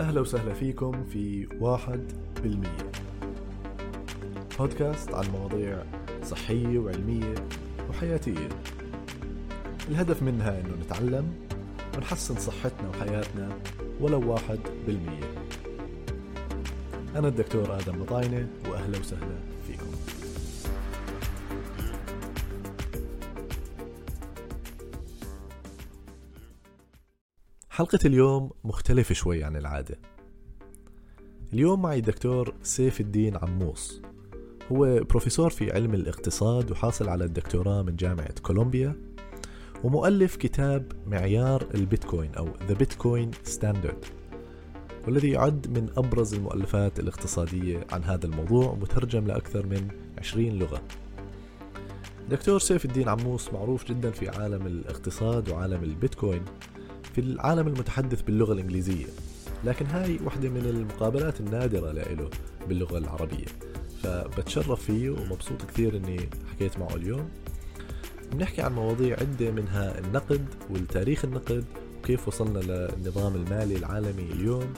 أهلا وسهلا فيكم في واحد بالمية. بودكاست عن مواضيع صحية وعلمية وحياتية. الهدف منها أنه نتعلم ونحسن صحتنا وحياتنا ولو واحد بالمية. أنا الدكتور آدم مطاينة وأهلا وسهلا. حلقة اليوم مختلفة شوي عن العادة. اليوم معي دكتور سيف الدين عموس. هو بروفيسور في علم الاقتصاد وحاصل على الدكتوراه من جامعة كولومبيا ومؤلف كتاب معيار البيتكوين أو The Bitcoin Standard والذي يعد من أبرز المؤلفات الاقتصادية عن هذا الموضوع ومترجم لأكثر من 20 لغة. دكتور سيف الدين عموس معروف جدا في عالم الاقتصاد وعالم البيتكوين. في العالم المتحدث باللغة الإنجليزية لكن هاي واحدة من المقابلات النادرة له باللغة العربية. فبتشرف فيه ومبسوط كثير إني حكيت معه اليوم. بنحكي عن مواضيع عدة منها النقد والتاريخ النقد وكيف وصلنا للنظام المالي العالمي اليوم.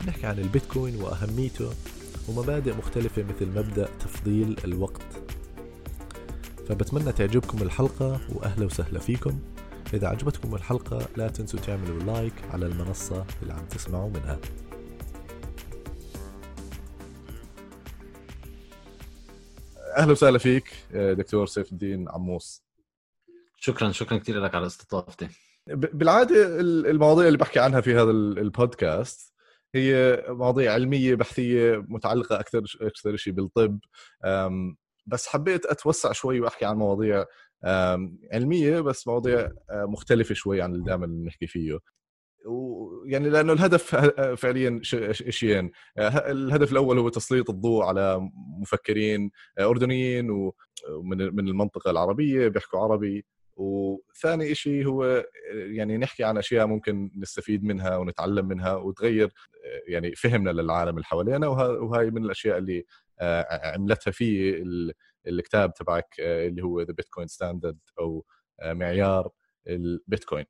بنحكي عن البيتكوين وأهميته ومبادئ مختلفة مثل مبدأ تفضيل الوقت. فبتمنى تعجبكم الحلقة وأهلا وسهلا فيكم. إذا عجبتكم الحلقة لا تنسوا تعملوا لايك على المنصة اللي عم تسمعوا منها. أهلا وسهلا فيك دكتور سيف الدين عموس. شكرا شكرا كثير لك على استضافتي. بالعادة المواضيع اللي بحكي عنها في هذا البودكاست هي مواضيع علمية بحثية متعلقة أكثر أكثر شيء بالطب. بس حبيت أتوسع شوي وأحكي عن مواضيع علمية بس مواضيع مختلفة شوي عن اللي دائما بنحكي فيه. ويعني لأنه الهدف فعليا شيئين الهدف الأول هو تسليط الضوء على مفكرين أردنيين ومن من المنطقة العربية بيحكوا عربي. وثاني شيء هو يعني نحكي عن أشياء ممكن نستفيد منها ونتعلم منها وتغير يعني فهمنا للعالم اللي حوالينا وهاي من الأشياء اللي عملتها في الكتاب تبعك آه، اللي هو The Bitcoin Standard أو آه، معيار البيتكوين.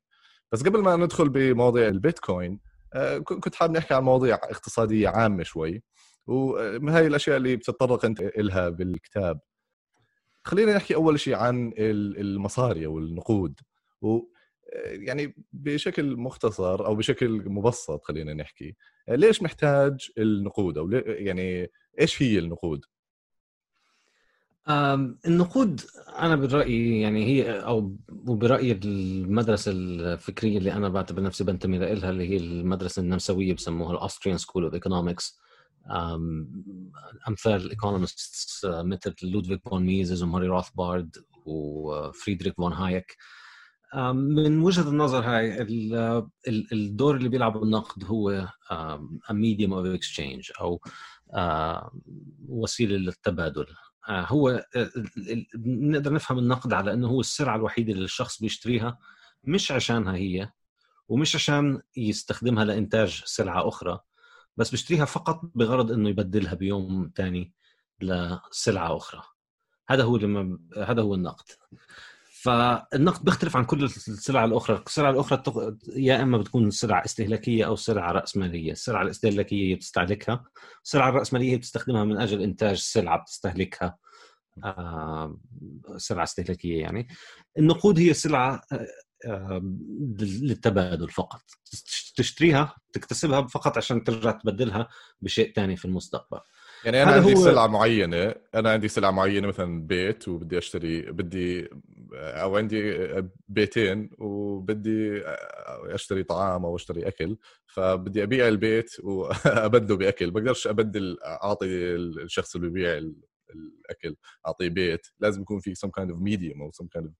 بس قبل ما ندخل بمواضيع البيتكوين آه، كنت حابب نحكي عن مواضيع اقتصادية عامة شوي. وهي الأشياء اللي بتتطرق أنت إلها بالكتاب. خلينا نحكي أول شيء عن المصاري أو النقود. يعني بشكل مختصر أو بشكل مبسط خلينا نحكي ليش محتاج النقود أو يعني إيش هي النقود؟ النقود أنا برأيي يعني هي أو وبرايي المدرسة الفكرية اللي أنا بعتبر نفسي بنتمي لها اللي هي المدرسة النمساوية بسموها ال Austrian School of Economics أمثال ال economists مثل لودفيك فون ميزس وموراي روثبارد وفريدريك فون هايك. من وجهة النظر هاي الدور اللي بيلعبه النقد هو medium of exchange أو وسيلة للتبادل. آه، هو آه، نقدر نفهم النقد على إنه هو السلعه الوحيدة اللي الشخص بيشتريها مش عشانها هي ومش عشان يستخدمها لإنتاج سلعة أخرى بس بيشتريها فقط بغرض إنه يبدلها بيوم ثاني لسلعة أخرى. هذا هو لما هذا هو النقد. فالنقد بيختلف عن كل السلع الأخرى، السلع الأخرى يا إما بتكون سلع استهلاكية أو سلع راسماليه، السلع الاستهلاكية هي بتستهلكها، السلع الراسماليه هي بتستخدمها من أجل إنتاج سلعة بتستهلكها. آه سلعة استهلاكية يعني. النقود هي سلعة آه للتبادل فقط. تشتريها تكتسبها فقط عشان ترجع تبدلها بشيء ثاني في المستقبل. يعني أنا عندي هو... سلعة معينة أنا عندي سلعة معينة مثلا بيت وبدي أشتري بدي أو عندي بيتين وبدي اشتري طعام أو اشتري اكل فبدي ابيع البيت وابدله باكل. بقدرش ابدل اعطي الشخص اللي بيبيع الاكل اعطيه بيت. لازم يكون في some kind of medium أو some kind of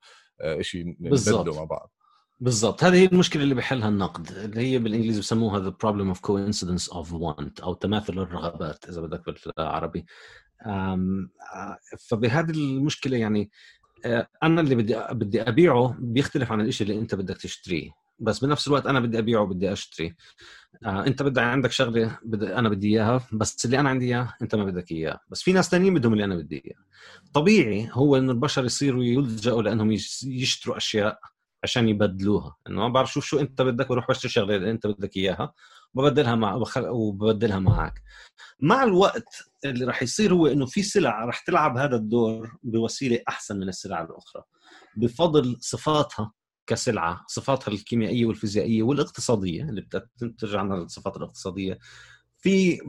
شيء نبدله مع بعض. بالضبط. هذه هي المشكلة اللي بحلها النقد اللي هي بالإنجليزي بسموها the problem of coincidence of want أو تماثل الرغبات إذا بدك بالعربي. فبهذه المشكلة يعني أنا اللي بدي بدي أبيعه بيختلف عن الشيء اللي أنت بدك تشتريه. بس بنفس الوقت أنا بدي أبيعه بدي أشتري. آه أنت بدك عندك شغلة بدي أنا بدي إياها بس اللي أنا عندي اياه أنت ما بدك اياه بس في ناس ثانيين بدهم اللي أنا بدي اياه طبيعي هو إنه البشر يصيروا يلجأوا لأنهم يشتروا أشياء عشان يبدلوها. إنه ما بعرف شوف شو أنت بدك بروح بشتري شغلة اللي أنت بدك إياها. وببدلها مع وببدلها معك مع الوقت اللي راح يصير هو إنه في سلع راح تلعب هذا الدور بوسيلة أحسن من السلع الأخرى بفضل صفاتها كسلعة صفاتها الكيميائية والفيزيائية والاقتصادية اللي بتنتج عنها الصفات الاقتصادية. في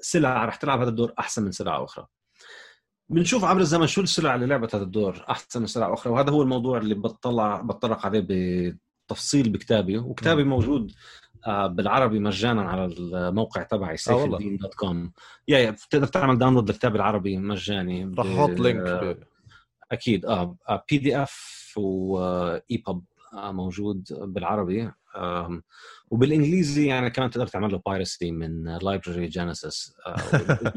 سلع رح تلعب هذا الدور أحسن من سلع أخرى. بنشوف عبر الزمن شو السلع اللي لعبت هذا الدور أحسن من سلع أخرى وهذا هو الموضوع اللي بطلع بتطرق عليه بتفصيل بكتابي وكتابي موجود بالعربي مجانا على الموقع تبعي سيف الدين dot com. يا يا بتقدر تعمل download للكتاب العربي مجاني رح أحط link أكيد آه PDF و EPUB موجود بالعربي. وبالإنجليزي يعني كمان تقدر تعمل له piracy من Library Genesis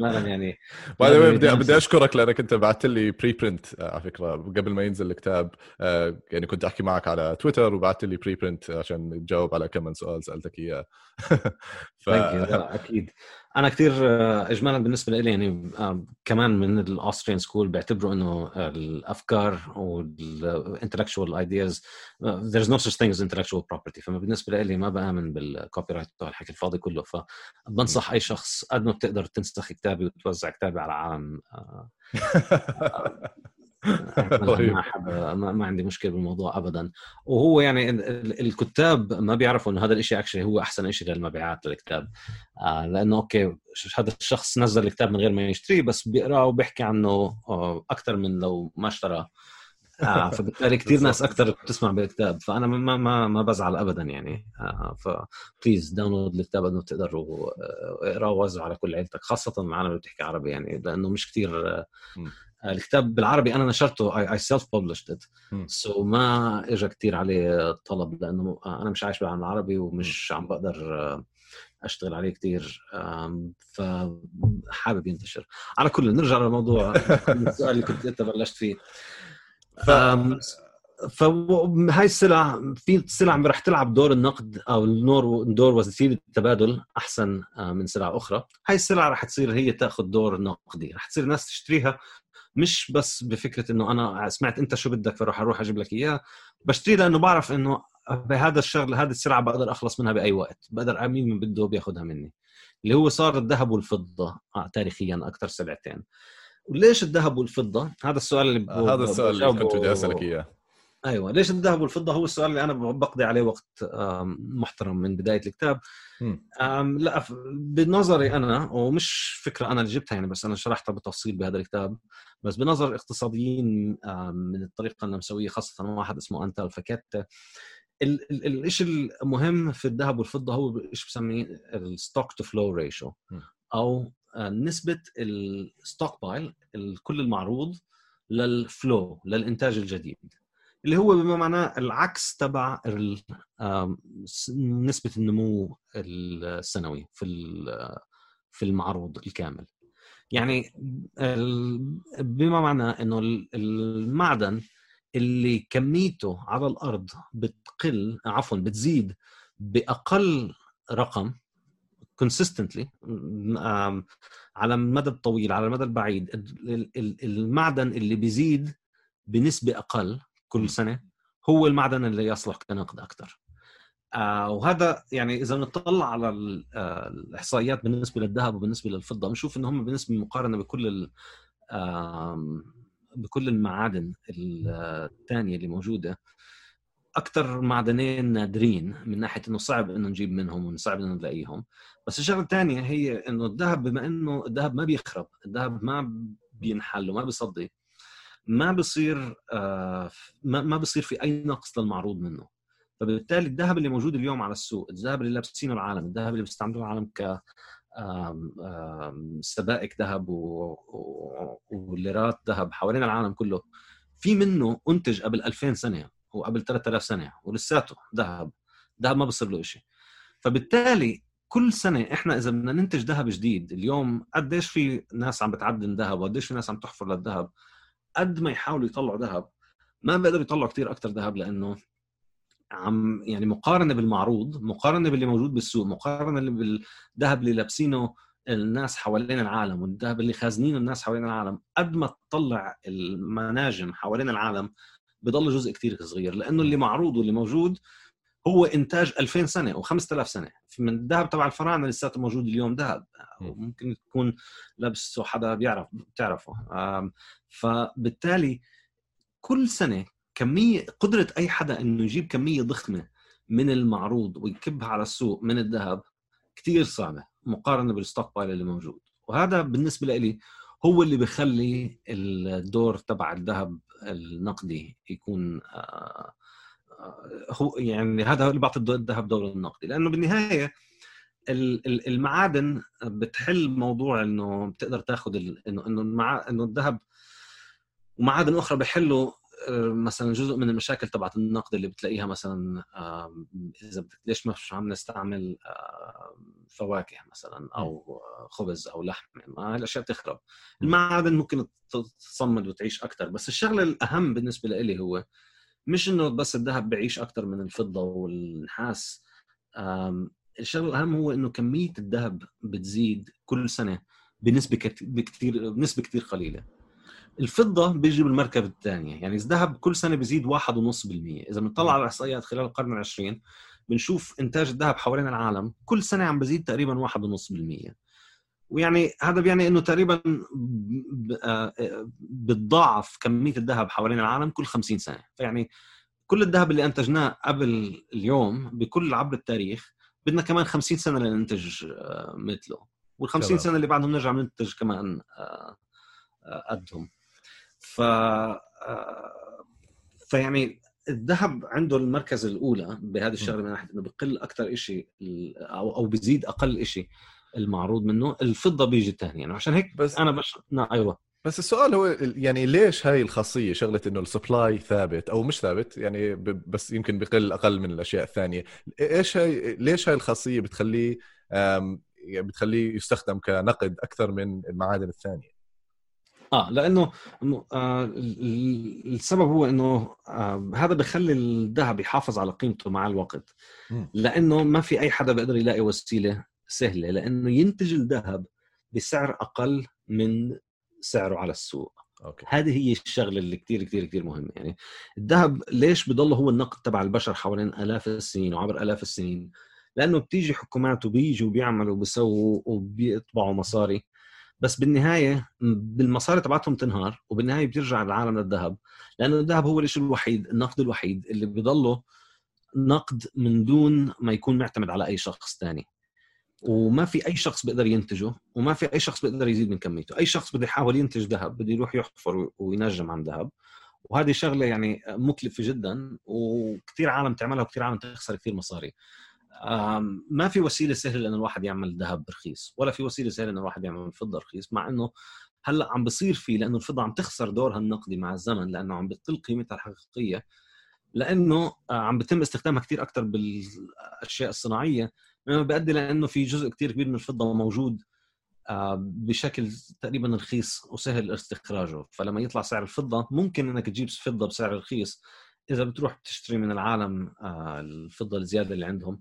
يعني باي بدي بدي أشكرك لأنك أنت بعثت لي preprint على فكرة قبل ما ينزل الكتاب. آه، يعني كنت أحكي معك على تويتر وبعثت لي preprint عشان تجاوب على كم من سؤال سألتك إياه. ف... أكيد. أنا كثير آه، اجمالا بالنسبة لي يعني آه، كمان من ال Austrian School بيعتبروا إنه الأفكار وال intellectual ideas there's no such thing as intellectual property. فما بالنسبة لي ما بآمن بال copyright الحكي الفاضي كله فبنصح أي شخص قد ما بتقدر تنسخ كتابي وتوزع كتابي على العالم آه، طيب. ما, ما, ما عندي مشكلة بالموضوع ابدا. وهو يعني الكتاب ما بيعرفوا إنه هذا الشيء actually هو أحسن شيء للمبيعات للكتاب. آه لأنه okay هذا الشخص نزل الكتاب من غير ما يشتريه بس بيقراه وبيحكي عنه آه، أكثر من لو ما اشتراه. آه فبالتالي كثير ناس أكثر بتسمع بالكتاب فأنا ما ما ما بزعل ابدا يعني. آه ف please download الكتاب إنه تقدروا آه، اقرأه ووزعه على كل عيلتك خاصة معنا اللي بتحكي عربي يعني لأنه مش كثير آه الكتاب بالعربي أنا نشرته self-published سو ما اجى كثير عليه طلب لأنه أنا مش عايش بالعالم العربي ومش عم بقدر آه، أشتغل عليه كثير فحابب ينتشر. على كل نرجع للموضوع السؤال اللي كنت أنت بلشت فيه. ف... فهاي السلع في سلع رح تلعب دور النقد أو النور دور وسيله التبادل أحسن آه، من سلع أخرى. هاي السلع رح تصير هي تأخذ دور نقدي. رح تصير الناس تشتريها مش بس بفكرة إنه أنا سمعت أنت شو بدك فروح أروح أجيب لك اياه بشتري لأنه بعرف إنه بهذا الشغل هذه السلعة بقدر أخلص منها بأي وقت. بقدر مين من بده بياخذها مني. اللي هو صار الذهب والفضة آه، تاريخيا أكثر سلعتين. وليش الذهب والفضة؟ هذا السؤال اللي آه هذا السؤال اللي كنت بدي أسألك إياه. أيوه ليش الذهب والفضة؟ هو السؤال اللي أنا بقضي عليه وقت محترم من بداية الكتاب. لا بنظري أنا ومش فكرة أنا اللي جبتها يعني بس أنا شرحتها بالتفصيل بهذا الكتاب بس بنظر اقتصاديين من الطريقة النمساويه خاصة واحد اسمه أنتال فيكيتي. الشيء المهم في الذهب والفضة؟ هو إيش بسميه؟ ال stock to flow ratio أو نسبة ال stockpile كل المعروض لل flow للإنتاج الجديد اللي هو بما معناه العكس تبع نسبة النمو السنوي في في المعروض الكامل. يعني بما معناه إنه المعدن اللي كميته على الأرض بتقل عفوا بتزيد بأقل رقم consistently على المدى الطويل على المدى البعيد المعدن اللي بيزيد بنسبة أقل كل سنة هو المعدن اللي يصلح كنقد أكثر آه وهذا يعني إذا نطلع على آه، الإحصائيات بالنسبة للذهب وبالنسبة للفضة بنشوف ان هم بالنسبة مقارنة بكل بكل المعادن الثانية اللي موجودة. أكثر معدنين نادرين من ناحية إنه صعب إنه نجيب منهم وصعب إنه نلاقيهم. بس الشغلة الثانية هي إنه الذهب بما إنه الذهب ما بيخرب الذهب ما بينحل وما بيصدي ما بصير آه ما, بصير في أي نقص للمعروض منه. فبالتالي الذهب اللي موجود اليوم على السوق الذهب اللي لابسينه العالم الذهب اللي بيستعملوه العالم ك سبائك ذهب وليرات ذهب حوالين العالم كله في منه أنتج قبل 2000 سنة. وقبل 3000 سنة ولساته ذهب ذهب ما بصير له شيء فبالتالي كل سنة إحنا إذا بدنا ننتج ذهب جديد اليوم قديش في ناس عم بتعدن ذهب وقديش في ناس عم تحفر للذهب قد ما يحاولوا يطلعوا ذهب ما بيقدروا يطلعوا كثير أكثر ذهب لأنه عم يعني مقارنة بالمعروض مقارنة باللي موجود بالسوق مقارنة بالذهب اللي لابسينه الناس حوالين العالم والذهب اللي خازنينه الناس حوالين العالم. قد ما تطلع المناجم حوالين العالم بضل جزء كثير صغير لأنه اللي معروض واللي موجود هو إنتاج 2000 سنة أو 5000 سنة. من الذهب تبع الفراعنة لساته موجود اليوم ذهب. ممكن تكون لابسه حدا بيعرف بتعرفه. فبالتالي كل سنة كميه قدرة أي حدا إنه يجيب كمية ضخمة من المعروض ويكبها على السوق من الذهب كثير صعبة مقارنة بالستوك بايل اللي موجود. وهذا بالنسبة لي هو اللي بخلي الدور تبع الذهب النقدي يكون آه، آه، هو يعني هذا اللي بيعطي الذهب دور النقدي. لأنه بالنهاية المعادن بتحل موضوع إنه بتقدر تاخذ إنه إنه إنه الذهب ومعادن أخرى بحلوا مثلا جزء من المشاكل تبعت النقد اللي بتلاقيها مثلا إذا بدك ليش مش عم نستعمل فواكه مثلا أو خبز أو لحم ما هالاشياء بتخرب. المعادن ممكن تصمد وتعيش أكثر بس الشغلة الأهم بالنسبة لي هو مش إنه بس الذهب بعيش أكثر من الفضة والنحاس. الشغلة الأهم هو إنه كمية الذهب بتزيد كل سنة بنسبة كثير بنسبة كثير قليلة. الفضة بيجي بالمركبة الثانية يعني الذهب كل سنة بيزيد 1.5% إذا بنطلع على الاحصائيات خلال القرن العشرين بنشوف إنتاج الذهب حوالين العالم كل سنة عم بزيد تقريبا 1.5% ويعني هذا بيعني إنه تقريبا آه، بتضاعف كمية الذهب حوالين العالم كل 50 سنة. فيعني كل الذهب اللي أنتجناه قبل اليوم بكل عبر التاريخ بدنا كمان 50 سنة لننتج آه، مثله. وال 50 سنة اللي بعدهم نرجع ننتج كمان آه، قدهم. ف فيعني الذهب عنده المركز الأولى بهذه الشغلة من ناحية إنه بقل أكثر شيء أو أو بيزيد أقل شيء المعروض منه. الفضة بيجي ثانيا يعني عشان هيك بس أنا بش أيوه. بس السؤال هو يعني ليش هاي الخاصية شغلة إنه السبلاي ثابت أو مش ثابت؟ يعني بس يمكن بقل أقل من الأشياء الثانية. إيش هاي ليش هاي الخاصية بتخليه يعني بتخليه يستخدم كنقد أكثر من المعادن الثانية؟ آه لأنه آه السبب هو إنه آه هذا بخلي الذهب يحافظ على قيمته مع الوقت. لأنه ما في أي حدا بيقدر يلاقي وسيلة سهلة لأنه ينتج الذهب بسعر أقل من سعره على السوق. أوكي. هذه هي الشغلة اللي كثير كثير كثير مهمة. يعني الذهب ليش بضل هو النقد تبع البشر حوالين آلاف السنين وعبر آلاف السنين؟ لأنه بتيجي حكومات وبيجوا وبيعملوا وبيسووا وبيطبعوا مصاري. بس بالنهاية بالمصاري تبعتهم تنهار وبالنهاية بيرجع العالم للذهب. لأنه الذهب هو الشيء الوحيد النقد الوحيد اللي بضله نقد من دون ما يكون معتمد على أي شخص ثاني وما في أي شخص بيقدر ينتجه وما في أي شخص بيقدر يزيد من كميته. أي شخص بده يحاول ينتج ذهب بده يروح يحفر وينجم عن ذهب. وهذه شغلة يعني مكلفة جدا وكثير عالم تعملها وكثير عالم تخسر كثير مصاري. ما في وسيلة سهلة إن الواحد يعمل ذهب رخيص ولا في وسيلة سهلة إن الواحد يعمل فضة رخيص مع إنه هلأ عم بصير في لأنه الفضة عم تخسر دورها النقدي مع الزمن لأنه عم بتقل قيمتها الحقيقية لأنه عم بتم استخدامها كثير أكثر بالأشياء الصناعية مما بيؤدي لأنه في جزء كثير كبير من الفضة موجود آه، بشكل تقريبا رخيص وسهل استخراجه فلما يطلع سعر الفضة ممكن إنك تجيب فضة بسعر رخيص إذا بتروح تشتري من العالم آه، الفضة الزيادة اللي عندهم.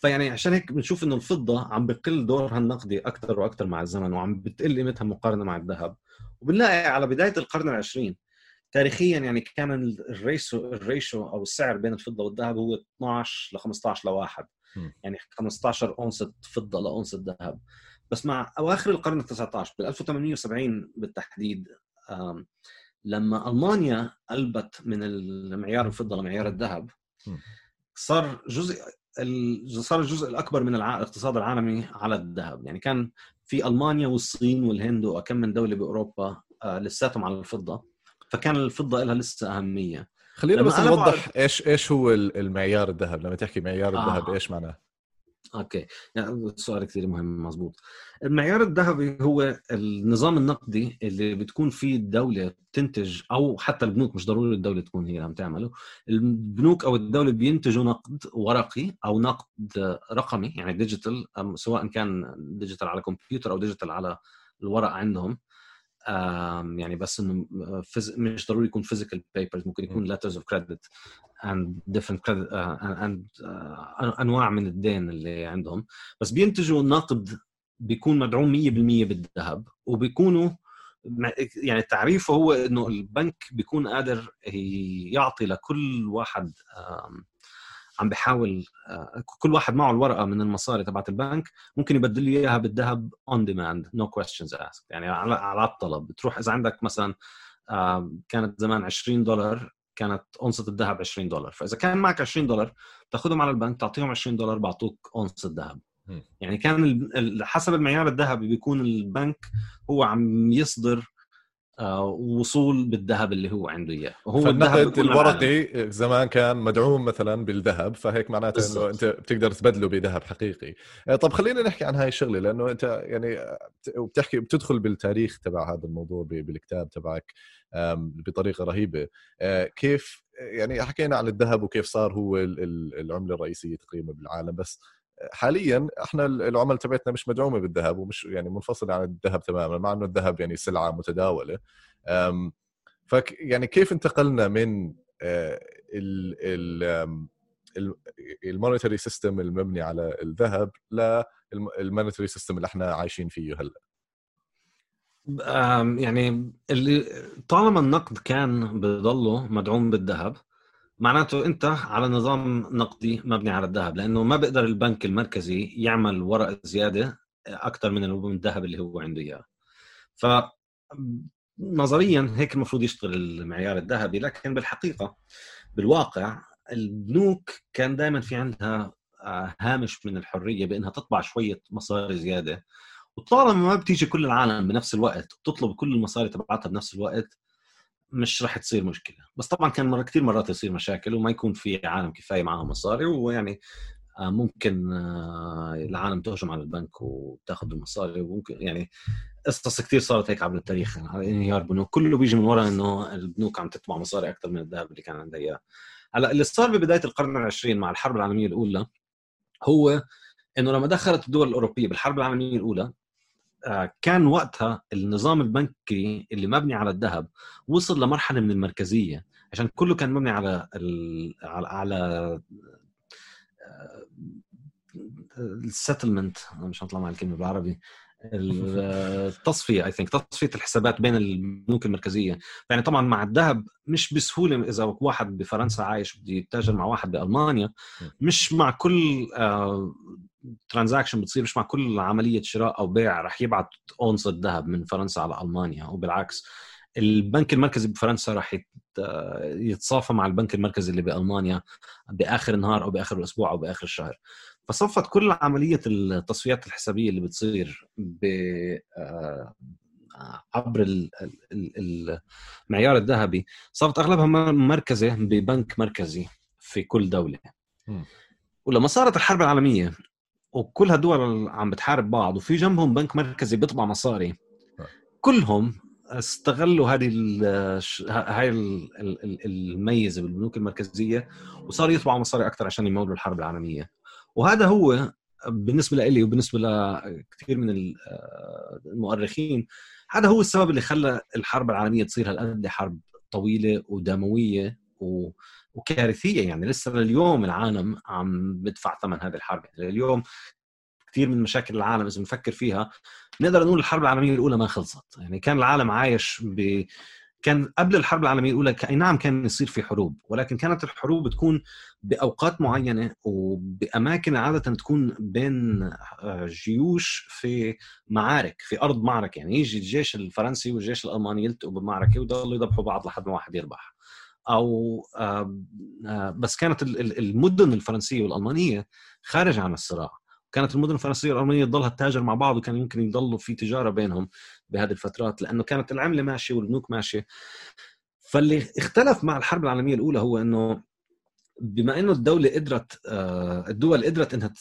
فيعني عشان هيك بنشوف إنه الفضة عم بقل دورها النقدي أكثر وأكثر مع الزمن وعم بتقل قيمتها مقارنة مع الذهب. وبنلاقي على بداية القرن العشرين تاريخيا يعني كان ال ratio ال ratio أو السعر بين الفضة والذهب هو 12 ل 15 لواحد. يعني 15 اونصه فضة لاونصه ذهب بس مع أواخر القرن ال 19 بال 1870 بالتحديد لما ألمانيا قلبت من المعيار الفضة لمعيار الذهب صار جزء صار الجزء الأكبر من الاقتصاد العالمي على الذهب. يعني كان في ألمانيا والصين والهند وكم من دولة بأوروبا آه، لساتهم على الفضة. فكان الفضة لها لسه أهمية. خلينا بس نوضح إيش إيش هو المعيار الذهب. لما تحكي معيار الذهب آه. إيش معناه؟ okay. يعني سؤال كثير مهم مزبوط. المعيار الذهبي هو النظام النقدي اللي بتكون فيه الدولة تنتج أو حتى البنوك مش ضروري الدولة تكون هي عم تعمله. البنوك أو الدولة بينتجوا نقد ورقي أو نقد رقمي يعني digital سواء كان digital على كمبيوتر أو digital على الورق عندهم. يعني بس إنه مش ضروري يكون physical papers ممكن يكون letters of credit. And different credit uh, and uh, انواع من الدين اللي عندهم. بس بينتجوا نقد بيكون مدعوم 100% بالذهب وبيكونوا يعني تعريفه هو إنه البنك بيكون قادر يعطي لكل واحد عم بيحاول آه، كل واحد معه الورقة من المصاري تبعت البنك ممكن يبدل لي إياها بالذهب on demand no questions asked يعني على الطلب. بتروح إذا عندك مثلا كانت زمان 20 دولار كانت اونصه الذهب 20 دولار. فإذا كان معك 20 دولار تأخذهم على البنك تعطيهم 20 دولار بعطوك اونصه الذهب يعني كان حسب المعيار الذهبي بيكون البنك هو عم يصدر وصول بالذهب اللي هو عنده إياه. وهو النقد الورقي زمان كان مدعوم مثلا بالذهب فهيك معناته إنه أنت بتقدر تبدله بذهب حقيقي. آه، طب خلينا نحكي عن هاي الشغلة لأنه أنت يعني بتحكي بتدخل بالتاريخ تبع هذا الموضوع بالكتاب تبعك بطريقة رهيبة. آه، كيف يعني حكينا عن الذهب وكيف صار هو العملة الرئيسية تقريبا بالعالم بس حاليا إحنا العمل تبعتنا مش مدعومة بالذهب ومش يعني منفصلة عن الذهب تماما مع إنه الذهب يعني سلعة متداولة. ف يعني كيف انتقلنا من آه، ال ال monetary system المبني على الذهب لل monetary system اللي إحنا عايشين فيه هلأ؟ يعني اللي طالما النقد كان بضله مدعوم بالذهب معناته انت على نظام نقدي مبني على الذهب لأنه ما بيقدر البنك المركزي يعمل ورق زيادة أكثر من الذهب اللي هو عنده إياه. ف نظريا هيك المفروض يشتغل المعيار الذهبي لكن بالحقيقة بالواقع البنوك كان دائما في عندها آه، هامش من الحرية بأنها تطبع شوية مصاري زيادة. وطالما ما بتيجي كل العالم بنفس الوقت وتطلب كل المصاري تبعتها بنفس الوقت مش راح تصير مشكلة. بس طبعا كان مرة كثير مرات يصير مشاكل وما يكون في عالم كفاية معهم مصاري ويعني آه، ممكن آه، العالم تهجم على البنك وتاخذ المصاري وممكن يعني قصص كثير صارت هيك عبر التاريخ يعني انهيار بنوك. كله بيجي من وراء إنه البنوك عم تطبع مصاري أكثر من الذهب اللي كان عندها إياه. هلأ اللي صار ببداية القرن العشرين مع الحرب العالمية الأولى هو إنه لما دخلت الدول الأوروبية بالحرب العالمية الأولى كان وقتها النظام البنكي اللي مبني على الذهب وصل لمرحلة من المركزية عشان كله كان مبني على ال... على, على السيتلمنت مش هطلع مع الكلمة بالعربي التصفيه اي ثينك تصفية الحسابات بين البنوك المركزية. يعني طبعا مع الذهب مش بسهولة إذا واحد بفرنسا عايش بده يتاجر مع واحد بألمانيا مش مع كل ترانزاكشن بتصير مش مع كل عملية شراء أو بيع رح يبعث أونصة ذهب من فرنسا على ألمانيا وبالعكس البنك المركزي بفرنسا راح يتصافى مع البنك المركزي اللي بألمانيا بآخر النهار أو بآخر الأسبوع أو بآخر الشهر فصفت كل عملية التصفيات الحسابية اللي بتصير ب آه، عبر المعيار الذهبي صارت أغلبها مركزة ببنك مركزي في كل دولة. ولما صارت الحرب العالمية وكل هالدول عم بتحارب بعض وفي جنبهم بنك مركزي بيطبع مصاري. كلهم استغلوا هذه هاي الميزة بالبنوك المركزية وصاروا يطبعوا مصاري أكثر عشان يمولوا الحرب العالمية. وهذا هو بالنسبة لي وبالنسبة لكثير من المؤرخين هذا هو السبب اللي خلى الحرب العالمية تصير هالقد حرب طويلة ودموية و... وكارثية يعني لسه لليوم العالم عم بدفع ثمن هذه الحرب. يعني اليوم كثير من مشاكل العالم إذا بنفكر فيها نقدر نقول الحرب العالمية الأولى ما خلصت. يعني كان العالم عايش ب كان قبل الحرب العالمية الأولى أي نعم كان يصير في حروب ولكن كانت الحروب تكون بأوقات معينة وبأماكن عادة تكون بين آه، جيوش في معارك في أرض معركة. يعني يجي الجيش الفرنسي والجيش الألماني يلتقوا بمعركة ويضلوا يذبحوا بعض لحد ما واحد يربح. أو بس كانت المدن الفرنسية والألمانية خارج عن الصراع. كانت المدن الفرنسية والألمانية تضلها تتاجر مع بعض وكان يمكن يضلوا في تجارة بينهم بهذه الفترات لأنه كانت العملة ماشية والبنوك ماشية. فاللي اختلف مع الحرب العالمية الأولى هو إنه بما إنه الدولة قدرت الدول قدرت إنها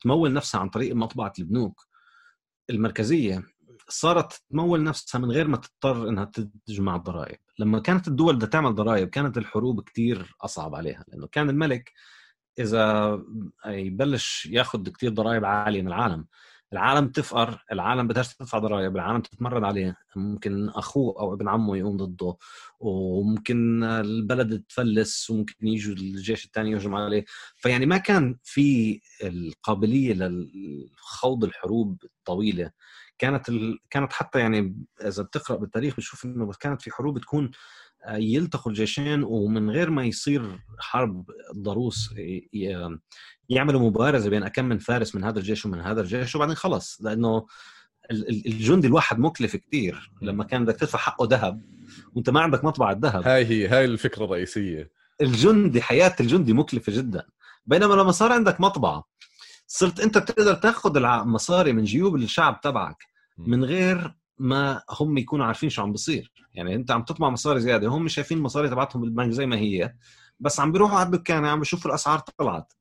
تمول نفسها عن طريق مطبعة البنوك المركزية صارت تمول نفسها من غير ما تضطر إنها تجمع الضرائب. لما كانت الدول بدها تعمل ضرائب كانت الحروب كثير أصعب عليها لأنه كان الملك إذا يبلش ياخذ كثير ضرائب عالية من العالم العالم تفقر العالم بدهاش تدفع ضرائب العالم تتمرد عليه ممكن أخوه أو ابن عمه يقوم ضده وممكن البلد تفلس وممكن يجوا الجيش الثاني يهجم عليه فيعني ما كان في القابلية لخوض الحروب الطويلة كانت ال... كانت حتى يعني إذا بتقرأ بالتاريخ بتشوف إنه كانت في حروب تكون آه، يلتقوا الجيشين ومن غير ما يصير حرب ضروس يعملوا مبارزه بين اكم من فارس من هذا الجيش ومن هذا الجيش وبعدين خلص لأنه الجندي الواحد مكلف كثير لما كان بدك تدفع حقه ذهب وأنت ما عندك مطبعة ذهب هاي هي هاي الفكرة الرئيسية. الجندي حياة الجندي مكلفة جدا. بينما لما صار عندك مطبعة صرت أنت بتقدر تأخذ المصاري من جيوب الشعب تبعك. من غير ما هم يكونوا عارفين شو عم بيصير يعني انت عم تطبع مصاري زيادة هم شايفين المصاري تبعتهم بالبنك زي ما هي بس عم بيروحوا على الدكان عم بيشوفوا الأسعار طلعت.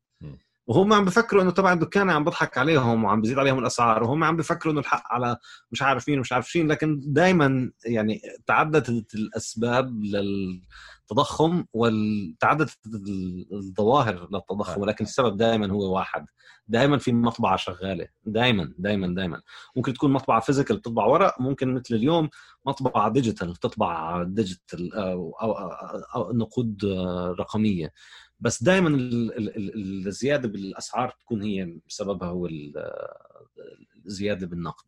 وهم عم بفكروا إنه تبع الدكان عم بضحك عليهم وعم بزيد عليهم الأسعار وهم عم بفكروا إنه الحق على مش عارفين مش عارفين لكن دائما يعني تعددت الأسباب للتضخم وتعددت الظواهر للتضخم ولكن السبب دائما هو واحد. دائما في مطبعة شغالة. دائما دائما دائما ممكن تكون مطبعة physical بتطبع ورق ممكن مثل اليوم مطبعة digital بتطبع digital أو, أو, أو نقود رقمية. بس دائما الزيادة بالأسعار تكون هي سببها هو الزيادة بالنقد.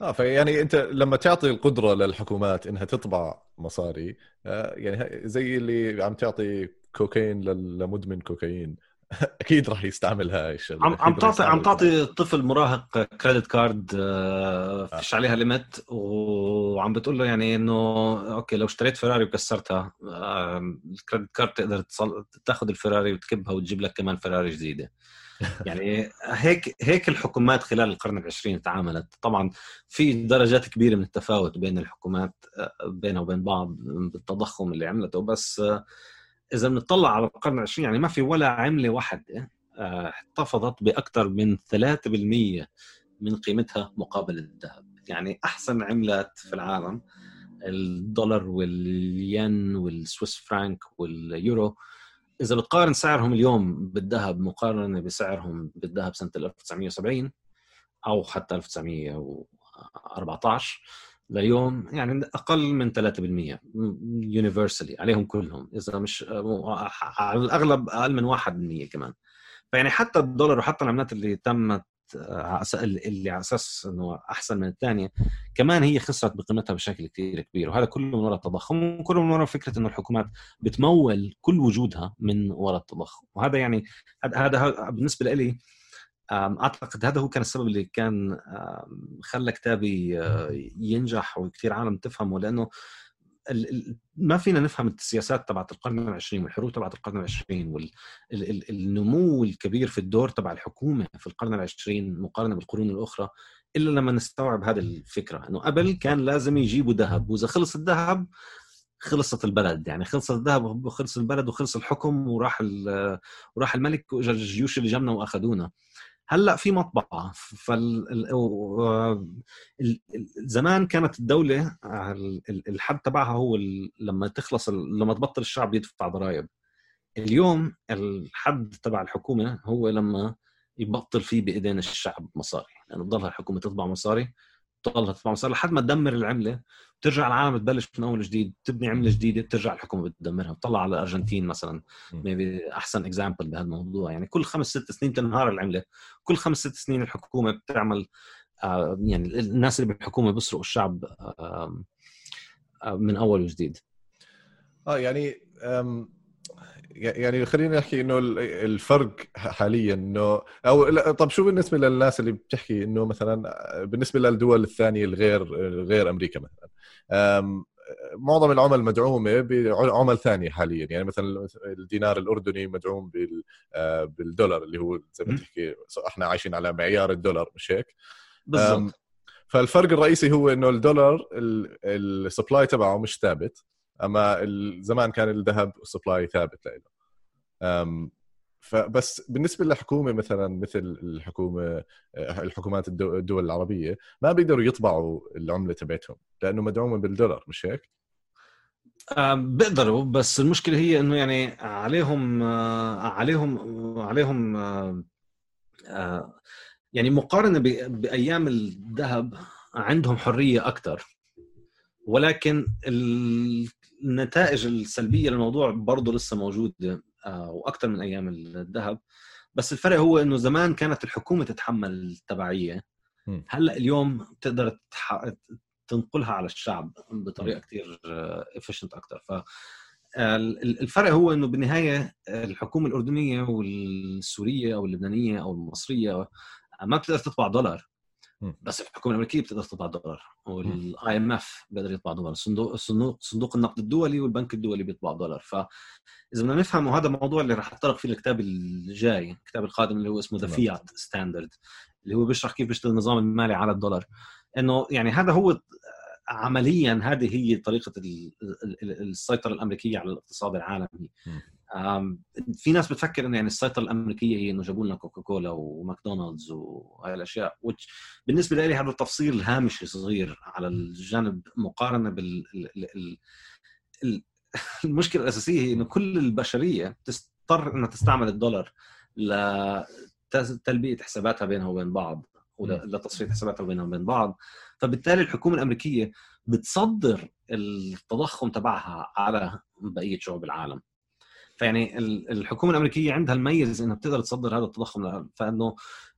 آه فيعني أنت لما تعطي القدرة للحكومات إنها تطبع مصاري آه يعني زي اللي عم تعطي كوكايين لمدمن كوكايين أكيد راح يستعمل هاي الشغله عم عم تعطي عم تعطي طفل مراهق credit card آه، آه. فيش عليها limit وعم بتقول له يعني إنه okay لو اشتريت فيراري وكسرتها ال credit card تقدر. تاخذ الفيراري وتكبها وتجيب لك كمان فيراري جديدة يعني هيك هيك الحكومات خلال القرن العشرين تعاملت. طبعا في درجات كبيرة من التفاوت بين الحكومات آه، بينها وبين بعض بالتضخم اللي عملته. بس إذا بنطلع على القرن العشرين يعني ما في ولا عملة واحدة آه، احتفظت بأكثر من 3% من قيمتها مقابل الذهب. يعني أحسن عملات في العالم الدولار والين والسويس فرانك واليورو إذا بتقارن سعرهم اليوم بالذهب مقارنة بسعرهم بالذهب سنة 1970 أو حتى 1914 ليوم يعني أقل من 3% يونيفرسالي عليهم كلهم إذا مش على الأغلب أقل من 1% كمان. فيعني حتى الدولار وحتى العملات اللي تمت اللي على أساس إنه أحسن من الثانية كمان هي خسرت بقيمتها بشكل كثير كبير وهذا كله من وراء التضخم وكله من وراء فكرة إنه الحكومات بتمول كل وجودها من وراء التضخم. وهذا يعني هذا بالنسبة لي أعتقد هذا هو كان السبب اللي كان خلى كتابي آه، ينجح وكثير عالم تفهمه لأنه ما فينا نفهم السياسات تبعت القرن العشرين والحروب تبعت القرن العشرين والنمو الكبير في الدور تبع الحكومة في القرن العشرين مقارنة بالقرون الأخرى إلا لما نستوعب هذه الفكرة أنه قبل كان لازم يجيبوا ذهب وإذا خلص الذهب خلصت البلد يعني خلص الذهب وخلص البلد وخلص الحكم وراح وراح الملك واجى الجيوش اللي جمنا وأخذونا. هلأ في مطبعة. فال زمان كانت الدولة الحد تبعها هو لما تخلص لما تبطل الشعب يدفع ضرائب. اليوم الحد تبع الحكومة هو لما يبطل فيه بإيدين الشعب مصاري. يعني تضلها الحكومة تطبع مصاري تضلها تطبع مصاري لحد ما تدمر العملة. بترجع العالم تبلش من أول جديد تبني عملة جديدة بترجع الحكومة بتدمرها بتطلع على الارجنتين مثلا. maybe أحسن example بهذا الموضوع يعني كل خمس ست سنين بتنهار العملة. كل خمس ست سنين الحكومة بتعمل آه يعني الناس اللي بالحكومة بيسرقوا الشعب آه آه من أول وجديد. آه يعني يعني خلينا نحكي إنه الفرق حاليا إنه أو طب شو بالنسبة للناس اللي بتحكي إنه مثلا بالنسبة للدول الثانية الغير غير أمريكا مثلا معظم العمل مدعومة بعمل ثانية حاليا يعني مثلا الدينار الأردني مدعوم آه، بالدولار اللي هو زي ما تحكي إحنا عايشين على معيار الدولار مش هيك؟ بالضبط. فالفرق الرئيسي هو إنه الدولار ال supply تبعه مش ثابت. أما زمان كان الذهب ال supply ثابت له فبس بالنسبة للحكومة مثلا مثل الحكومة الحكومات الدول العربية ما بيقدروا يطبعوا العملة تبعتهم لأنه مدعومة بالدولار مش هيك؟ بيقدروا بس المشكلة هي إنه يعني عليهم عليهم عليهم يعني مقارنة بأيام الذهب عندهم حرية أكثر ولكن النتائج السلبية للموضوع برضه لسه موجودة آه، وأكثر من أيام الذهب. بس الفرق هو إنه زمان كانت الحكومة تتحمل التبعية. هلأ اليوم بتقدر تنقلها على الشعب بطريقة كثير افيشنت أكثر ف الفرق هو إنه بالنهاية الحكومة الأردنية والسورية أو اللبنانية أو المصرية ما بتقدر تطبع دولار. بس الحكومة الأمريكية بتقدر تطبع دولار وال IMF بيقدر يطبع دولار. صندوق صندوق النقد الدولي والبنك الدولي بيطبع دولار. فاذا بدنا نفهم وهذا الموضوع اللي راح اتطرق فيه الكتاب الجاي الكتاب القادم اللي هو اسمه The Fiat Standard اللي هو بيشرح كيف بيشتغل النظام المالي على الدولار. إنه يعني هذا هو عمليا هذه هي طريقة السيطرة الأمريكية على الاقتصاد العالمي. في ناس بتفكر إنه يعني السيطرة الأمريكية هي إنه جابوا لنا كوكاكولا وماكدونالدز وهي الأشياء بالنسبة لي هذا التفصيل هامشي صغير على الجانب مقارنة بال المشكلة الأساسية هي إنه كل البشرية تضطر إنها تستعمل الدولار لتلبيه حساباتها بينها وبين بعض ولتصفيه حساباتها بينها وبين بعض. فبالتالي الحكومة الأمريكية بتصدر التضخم تبعها على بقية شعوب العالم. فيعني الحكومة الأمريكية عندها الميز إنها بتقدر تصدر هذا التضخم فإنه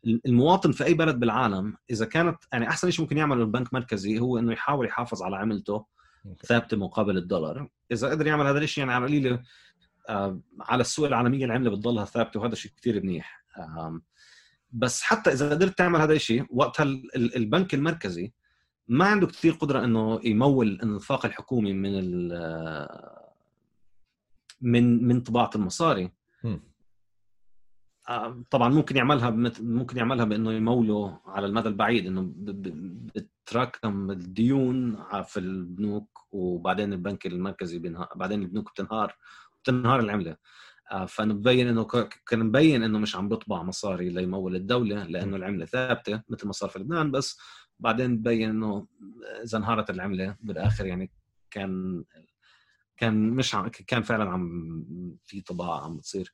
المواطن في أي بلد بالعالم إذا كانت يعني أحسن شيء ممكن يعمله البنك المركزي هو إنه يحاول يحافظ على عملته ثابتة مقابل الدولار. إذا قدر يعمل هذا الشيء يعني على قليلة آه، على السوق العالمية العملة بتضلها ثابتة وهذا شيء كثير منيح. بس حتى إذا قدرت تعمل هذا الشيء وقتها البنك المركزي ما عنده كثير قدرة إنه يمول الإنفاق الحكومي من من من طباعة المصاري. آه، طبعا ممكن يعملها ممكن يعملها بإنه يموله على المدى البعيد إنه بتراكم الديون في البنوك وبعدين البنك المركزي بينهار بعدين البنوك بتنهار بتنهار العملة. فنبين إنه كان مبين إنه مش عم بيطبع مصاري ليمول الدولة لأنه العملة ثابتة مثل ما صار في لبنان بس بعدين تبين إنه إذا انهارت العملة بالآخر يعني كان كان مش عم كان فعلا عم في طباعة عم بتصير.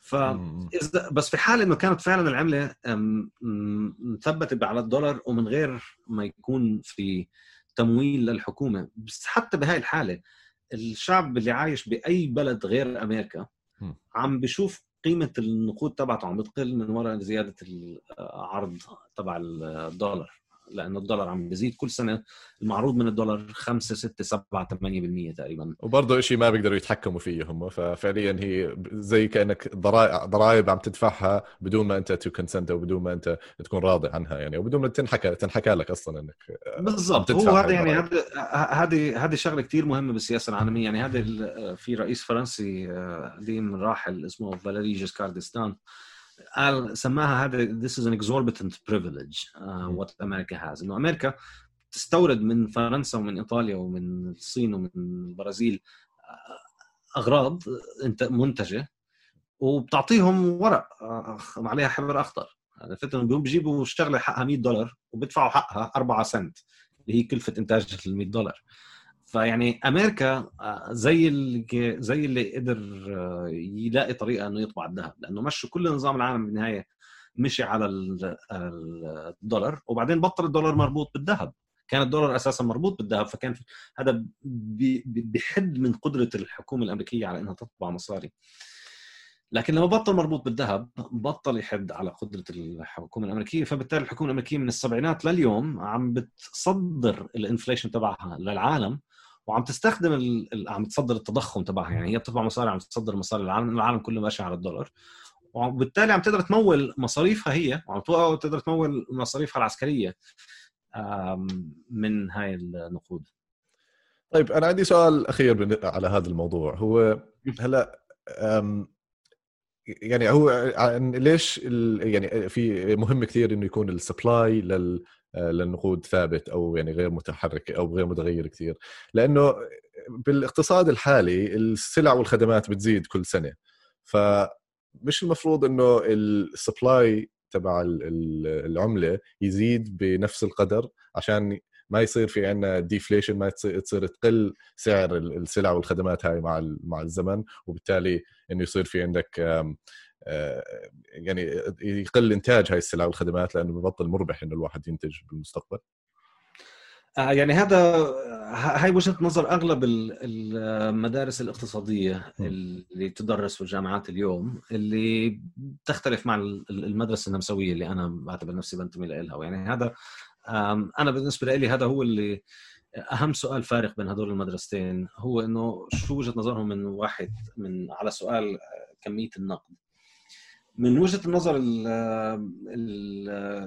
ف بس في حال إنه كانت فعلا العملة مثبتة على الدولار ومن غير ما يكون في تمويل للحكومة. بس حتى بهاي الحالة الشعب اللي عايش بأي بلد غير أمريكا عم بشوف قيمة النقود تبعته عم بتقل من وراء زيادة العرض تبع الدولار. لأنه الدولار عم بيزيد كل سنة المعروض من الدولار 5 6 7 8% تقريبا. وبرضه شيء ما بيقدروا يتحكموا فيه هم. ففعليا هي زي كأنك ضرائب عم تدفعها بدون ما أنت to consent أو بدون ما أنت تكون راضي عنها يعني وبدون ما تنحكى تنحكى لك أصلا إنك بالضبط. هو هذا يعني هذه هذه شغلة كثير مهمة بالسياسة العالمية. يعني هذا في رئيس فرنسي قديم راحل اسمه فاليري جيسكار ديستان قال سماها هذا this is an exorbitant privilege uh, what America has. إنه أمريكا تستورد من فرنسا ومن إيطاليا ومن الصين ومن البرازيل أغراض انت منتجة وبتعطيهم ورق عليها حبر أخضر. عرفت إنه بيجيبوا الشغله حقها 100 دولار وبيدفعوا حقها 4 سنت اللي هي كلفة انتاج ال 100 دولار. فيعني أمريكا آه، زي اللي زي اللي قدر آه، يلاقي طريقة إنه يطبع الذهب لأنه مشوا كل نظام العالم بالنهايه مشي على الدولار وبعدين بطل الدولار مربوط بالذهب. كان الدولار أساسا مربوط بالذهب فكان هذا بحد من قدرة الحكومة الأمريكية على إنها تطبع مصاري. لكن لما بطل مربوط بالذهب بطل يحد على قدرة الحكومة الأمريكية فبالتالي الحكومة الأمريكية من السبعينات لليوم عم بتصدر الإنفليشن تبعها للعالم. وعم تستخدم ال... عم تصدر التضخم تبعها. يعني هي بتطبع مصاري عم تصدر مصاري. للعالم العالم كله ماشي على الدولار. وبالتالي عم تقدر تمول مصاريفها هي وعم تقدر تمول مصاريفها العسكرية من هاي النقود. طيب أنا عندي سؤال أخير على هذا الموضوع. هو هلأ يعني هو ليش يعني في مهم كثير إنه يكون ال supply لل للنقود ثابت أو يعني غير متحرك أو غير متغير كثير. لأنه بالاقتصاد الحالي السلع والخدمات بتزيد كل سنة. فمش المفروض إنه ال supply تبع العملة يزيد بنفس القدر عشان ما يصير في عندنا deflation ما تصير تقل سعر السلع والخدمات هاي مع مع الزمن وبالتالي إنه يصير في عندك آه، يعني يقل إنتاج هاي السلع والخدمات لأنه ببطل مربح إنه الواحد ينتج بالمستقبل؟ آه، يعني هذا هاي وجهة نظر أغلب المدارس الاقتصادية اللي تدرس في الجامعات اليوم اللي تختلف مع المدرسة النمساوية اللي أنا بعتبر نفسي بنتمي لها يعني هذا أنا بالنسبة لي هذا هو اللي أهم سؤال فارق بين هدول المدرستين هو إنه شو وجهة نظرهم من واحد من على سؤال كمية النقد. من وجهة النظر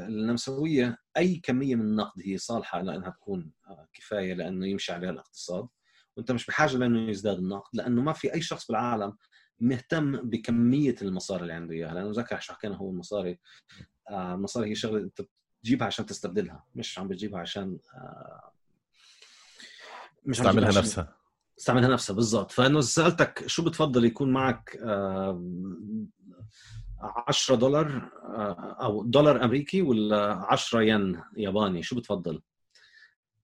النمساوية أي كمية من النقد هي صالحة لأنها تكون كفاية لأنه يمشي عليها الاقتصاد. وأنت مش بحاجة لأنه يزداد النقد لأنه ما في أي شخص بالعالم مهتم بكمية المصاري اللي عنده إياها. لأنه ذكر شو حكينا هو المصاري آه، المصاري هي شغلة أنت بتجيبها عشان تستبدلها مش عم بتجيبها عشان آه، مش تعملها نفسها. استعملها نفسها بالضبط. فانه سألتك شو بتفضل يكون معك 10 دولار آه، أو دولار أمريكي ولا 10 ين ياباني؟ شو بتفضل؟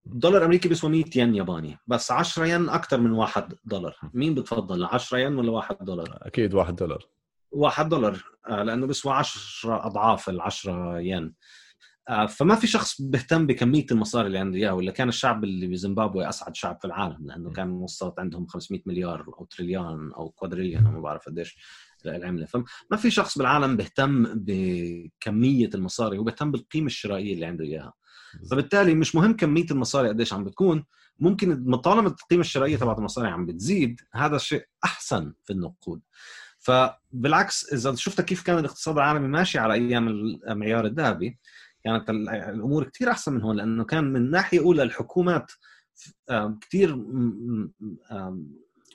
دولار أمريكي بيسوى 100 ين ياباني بس 10 ين أكثر من 1 دولار. مين بتفضل 10 ين ولا 1 دولار؟ أكيد 1 دولار. 1 دولار آه، لأنه بيسوى 10 أضعاف ال 10 ين. فما في شخص بيهتم بكمية المصاري اللي عنده إياها ولا كان الشعب اللي بزيمبابوي أسعد شعب في العالم؟ لأنه كان وصلت عندهم 500 مليار أو تريليون أو كوادريليون ما بعرف قديش العملة. فما في شخص بالعالم بيهتم بكمية المصاري هو بيهتم بالقيمة الشرائية اللي عنده إياها. فبالتالي مش مهم كمية المصاري قديش عم بتكون ممكن طالما القيمة الشرائية تبعت المصاري عم بتزيد هذا الشيء أحسن في النقود. فبالعكس إذا شفت كيف كان الاقتصاد العالمي ماشي على أيام المعيار الذهبي كانت الأمور كثير أحسن من هون لأنه كان من ناحية أولى الحكومات كثير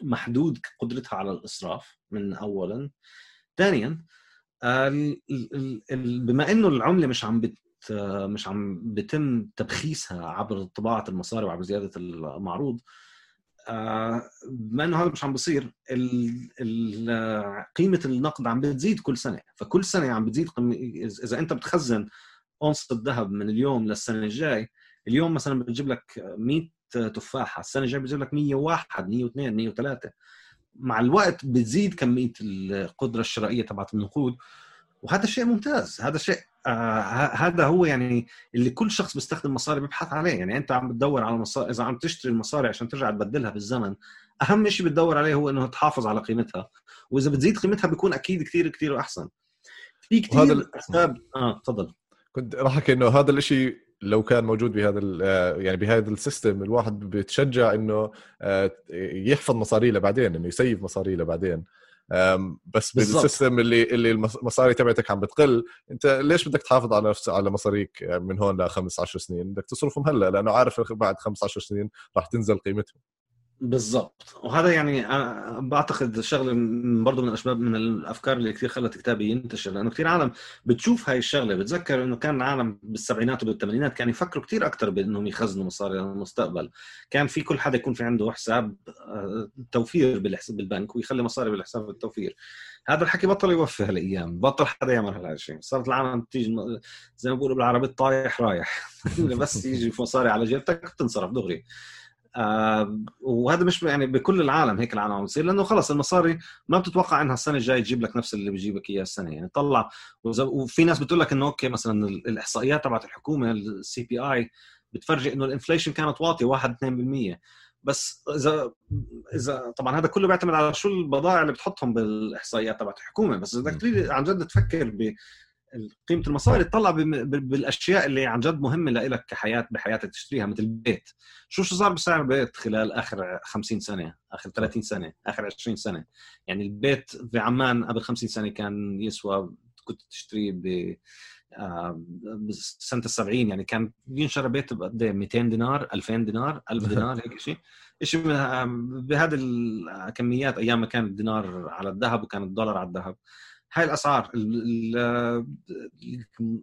محدود قدرتها على الإسراف من اولا. ثانيا بما إنه العملة مش عم بت مش عم بتم تبخيسها عبر طباعة المصاري وعبر زيادة المعروض بما إنه هذا مش عم بصير قيمة النقد عم بتزيد كل سنة. فكل سنة عم بتزيد إذا أنت بتخزن أونصة الذهب من اليوم للسنة الجاي. اليوم مثلا بتجيب لك 100 تفاحة السنة الجاية بيجيب لك 101 102 103 مع الوقت بتزيد كمية القدرة الشرائية تبعت النقود. وهذا شيء ممتاز. هذا شيء آه هذا هو يعني اللي كل شخص بيستخدم مصاري بيبحث عليه. يعني أنت عم بتدور على مصاري إذا عم تشتري المصاري عشان ترجع تبدلها بالزمن أهم شيء بتدور عليه هو إنه تحافظ على قيمتها. وإذا بتزيد قيمتها بيكون أكيد كثير كثير أحسن. في كثير أسباب آه تفضل. كنت راح احكي إنه هذا الشيء لو كان موجود بهذا آه، يعني بهذا ال system الواحد بيتشجع إنه آه، يحفظ مصاريه لبعدين إنه ي save مصاريه لبعدين بس بال system اللي اللي المصاري تبعتك عم بتقل أنت ليش بدك تحافظ على نفس على مصاريك من هون ل 15 سنين؟ بدك تصرفهم هلأ لأنه عارف بعد 15 سنين راح تنزل قيمتهم. بالضبط. وهذا يعني أنا بعتقد شغلة برضه من الأسباب من الأفكار اللي كثير خلت كتابي ينتشر لأنه كثير عالم بتشوف هاي الشغلة بتذكر إنه كان العالم بالسبعينات وبالثمانينات كانوا يفكروا كثير أكثر بإنهم يخزنوا مصاري للمستقبل كان في كل حدا يكون في عنده حساب توفير بالحساب بالبنك ويخلي مصاري بالحساب التوفير. هذا الحكي بطل يوفي هالأيام بطل حدا يعمل هالشيء صارت العالم تيجي زي ما بيقولوا بالعربي طايح رايح. بس يجي مصاري على جيبتك بتنصرف دغري. آه وهذا مش يعني بكل العالم هيك العالم عم بتصير لأنه خلص المصاري ما بتتوقع إنها السنة الجاية تجيب لك نفس اللي بيجيبك إياه السنة يعني طلع وفي ناس بتقول لك إنه okay مثلا الإحصائيات تبعت الحكومة ال CPI بتفرجي إنه ال inflation كانت واطية 1 2% بس إذا إذا طبعا هذا كله بيعتمد على شو البضائع اللي بتحطهم بالإحصائيات تبعت الحكومة بس إذا بدك عن جد تفكر قيمة المصاري تطلع بالأشياء اللي عن جد مهمة لك كحياة بحياتك تشتريها مثل البيت شو شو صار بسعر البيت خلال آخر 50 سنة آخر 30 سنة آخر 20 سنة؟ يعني البيت في عمان قبل 50 سنة كان يسوى كنت تشتريه ب سنه ال 70 يعني كان ينشر بيت بقد 200 دينار 2000 دينار 1000 دينار هيك شيء شيء بهذه الكميات أيام ما كان الدينار على الذهب وكان الدولار على الذهب. هاي الأسعار.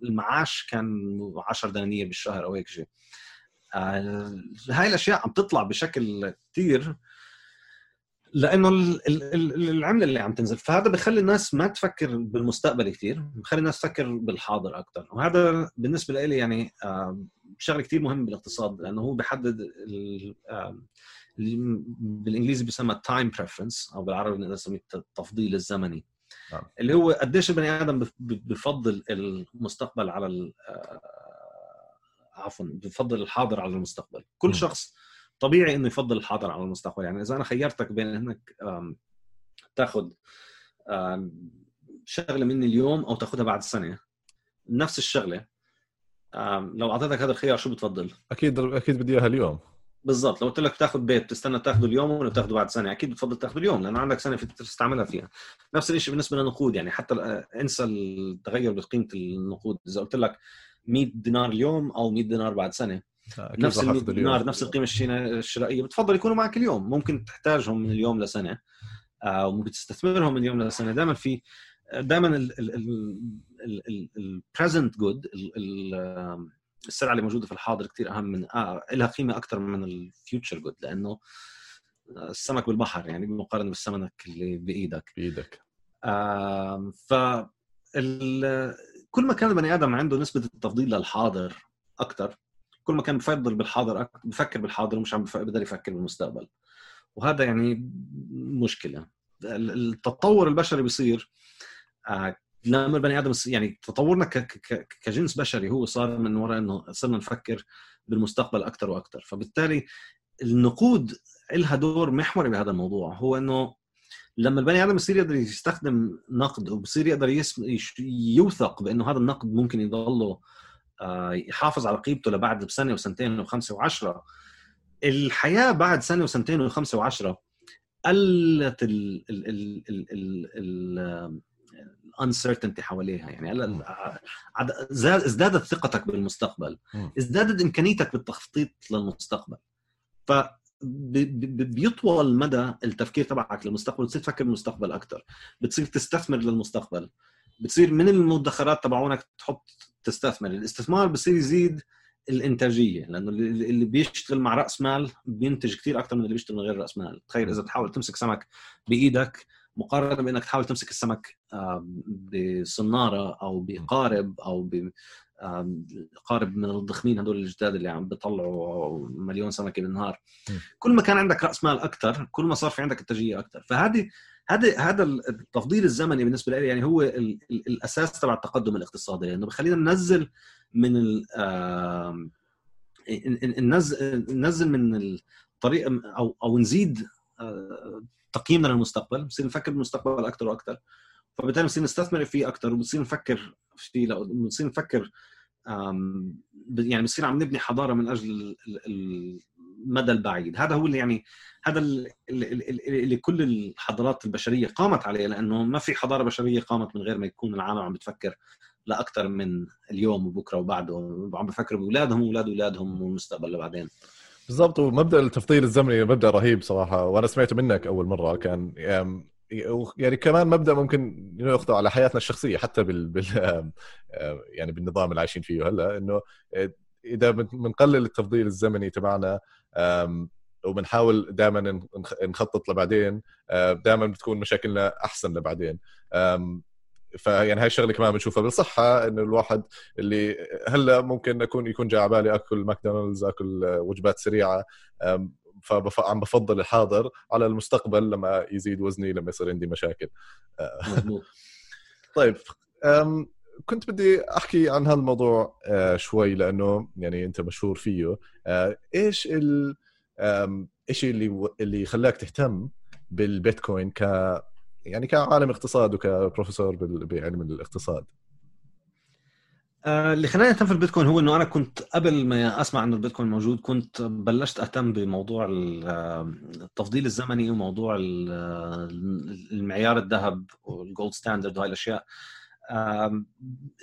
المعاش كان 10 دنانير بالشهر أو هيك شيء. آه، هاي الأشياء عم تطلع بشكل كثير لأنه العملة اللي عم تنزل. فهذا بخلي الناس ما تفكر بالمستقبل كثير بخلي الناس تفكر بالحاضر أكثر وهذا بالنسبة لي يعني آه، شغلة كثير مهم بالاقتصاد لأنه هو بيحدد بالإنجليزي بيسمى time preference أو بالعربي بنقدر نسميه التفضيل الزمني. نعم. اللي هو قديش البني آدم بفضل المستقبل على آه، عفوا بفضل الحاضر على المستقبل كل م. شخص طبيعي إنه يفضل الحاضر على المستقبل يعني إذا أنا خيرتك بين إنك تاخذ شغلة مني اليوم أو تاخذها بعد سنه نفس الشغلة لو أعطيتك هذا الخيار شو بتفضل؟ أكيد أكيد بدي إياها اليوم بالضبط. لو قلت لك تاخذ بيت تستنى تاخذه اليوم ولا تاخذه بعد سنه أكيد بتفضل تاخذه اليوم لأنه عندك سنه فيك تستعملها فيها. نفس الشيء بالنسبة للنقود يعني حتى انسى التغير بقيمة النقود. إذا قلت لك 100 دينار اليوم أو 100 دينار بعد سنه نفس ال 100 دينار نفس القيمة الشرائية. بتفضل يكونوا معك اليوم. ممكن تحتاجهم من اليوم لسنه أو ممكن تستثمرهم من اليوم لسنه دائما في دائما ال present good السلعة اللي موجودة في الحاضر كثير أهم من آه لها قيمة أكثر من ال future good لأنه السمك بالبحر يعني بمقارنه بالسمك اللي بإيدك. بإيدك. آه ف كل ما كان البني آدم عنده نسبة التفضيل للحاضر أكثر كل ما كان بفضل بالحاضر أكتر بفكر بالحاضر ومش عم بقدر يفكر بالمستقبل. وهذا يعني مشكلة. التطور البشري بيصير آه لما البني آدم يعني تطورنا كجنس بشري هو صار من وراء إنه صرنا نفكر بالمستقبل أكثر وأكثر فبالتالي النقود لها دور محوري بهذا الموضوع. هو إنه لما البني آدم يصير يقدر يستخدم نقد وبصير يقدر يسم... يوثق بإنه هذا النقد ممكن يضله آه، يحافظ على قيمته لبعد بسنة وسنتين وخمسة وعشرة الحياة بعد سنة وسنتين وخمسة وعشرة قلت ال ال ال ال ال الانسرتينتي حواليها. يعني هلا ازدادت ثقتك بالمستقبل. ازدادت إمكانيتك بالتخطيط للمستقبل. ف بيطول مدى التفكير تبعك للمستقبل بتصير تفكر بالمستقبل أكثر بتصير تستثمر للمستقبل. بتصير من المدخرات تبعونك تحط تستثمر. الاستثمار بصير يزيد الإنتاجية لأنه اللي بيشتغل مع رأس مال بينتج كثير أكثر من اللي بيشتغل من غير رأس مال. تخيل إذا تحاول تمسك سمك بإيدك مقارنه بانك تحاول تمسك السمك بصناره أو بقارب أو قارب من الضخمين هدول الجداد اللي عم بيطلعوا مليون سمكه بالنهار كل ما كان عندك راس مال أكثر كل ما صار في عندك انتاجيه أكثر فهذه هذا هذا التفضيل الزمني بالنسبة لي يعني هو الاساس تبع التقدم الاقتصادي لأنه بخلينا ننزل من ال ننزل ننزل من الطريقة أو أو نزيد تقييمنا للمستقبل بصير نفكر بالمستقبل أكثر وأكثر فبالتالي بصير نستثمر فيه أكثر وبصير نفكر فيه بصير نفكر يعني بصير عم نبني حضارة من أجل المدى البعيد. هذا هو اللي يعني هذا اللي, اللي كل الحضارات البشرية قامت عليه لأنه ما في حضارة بشرية قامت من غير ما يكون العالم عم بتفكر لاكثر من اليوم وبكرة وبعده. وعم بفكروا بأولادهم وأولاد أولادهم والمستقبل لبعدين. بالضبط ومبدأ التفضيل الزمني مبدأ رهيب صراحة وأنا سمعته منك أول مرة كان يعني كمان مبدأ ممكن يأخذه على حياتنا الشخصية حتى بال, بال يعني بالنظام اللي عايشين فيه. هلأ إنه إذا بنقلل التفضيل الزمني تبعنا وبنحاول دائما نخطط لبعدين دائما بتكون مشاكلنا أحسن لبعدين. فيعني هاي الشغلة كمان بنشوفها بالصحة إنه الواحد اللي هلأ ممكن اكون يكون جاي على بالي أكل ماكدونالدز أكل وجبات سريعة فعم بفضل الحاضر على المستقبل لما يزيد وزني لما يصير عندي مشاكل. مضبوط طيب كنت بدي أحكي عن هذا الموضوع آه، شوي لأنه يعني أنت مشهور فيه. آه، إيش الشيء اللي اللي خلاك تهتم بالبيتكوين ك يعني كعالم اقتصاد وكبروفيسور بعلم الاقتصاد. آه، اللي خلاني أهتم في البيتكوين هو إنه أنا كنت قبل ما أسمع إنه البيتكوين موجود كنت بلشت أهتم بموضوع التفضيل الزمني وموضوع المعيار الذهب وال gold standard وهي الأشياء.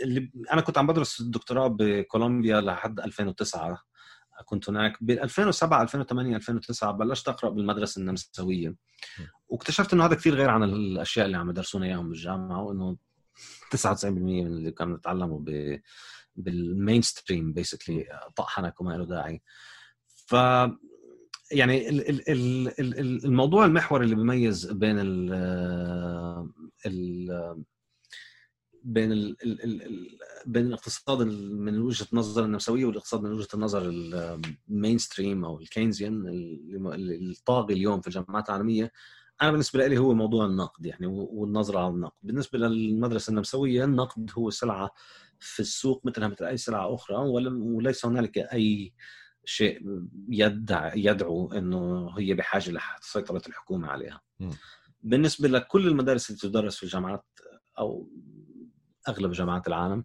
اللي أنا كنت عم بدرس الدكتوراه بكولومبيا لحد 2009 كنت هناك. ب 2007 2008 2009 بلشت أقرأ بالمدرسة النمساوية. واكتشفت إنه هذا كثير غير عن الأشياء اللي عم يدرسونا إياهم بالجامعة وإنه 99% من اللي كانوا نتعلموا ب بال mainstream basically طحنك وما له داعي. ف يعني الموضوع المحوري اللي بيميز بين ال ال بين ال ال ال بين الاقتصاد من وجهة النظر النمساويه والاقتصاد من وجهة النظر ال mainstream أو ال Keynesian الطاغي اليوم في الجامعات العالمية أنا بالنسبة لي هو موضوع النقد يعني والنظرة على النقد بالنسبة للمدرسة النمساويه النقد هو سلعة في السوق مثلها مثل اي سلعة أخرى وليس هنالك أي شيء يدعي يدعو إنه هي بحاجة لسيطرة الحكومة عليها. م. بالنسبة لكل المدارس اللي تدرس في الجامعات أو أغلب جامعات العالم.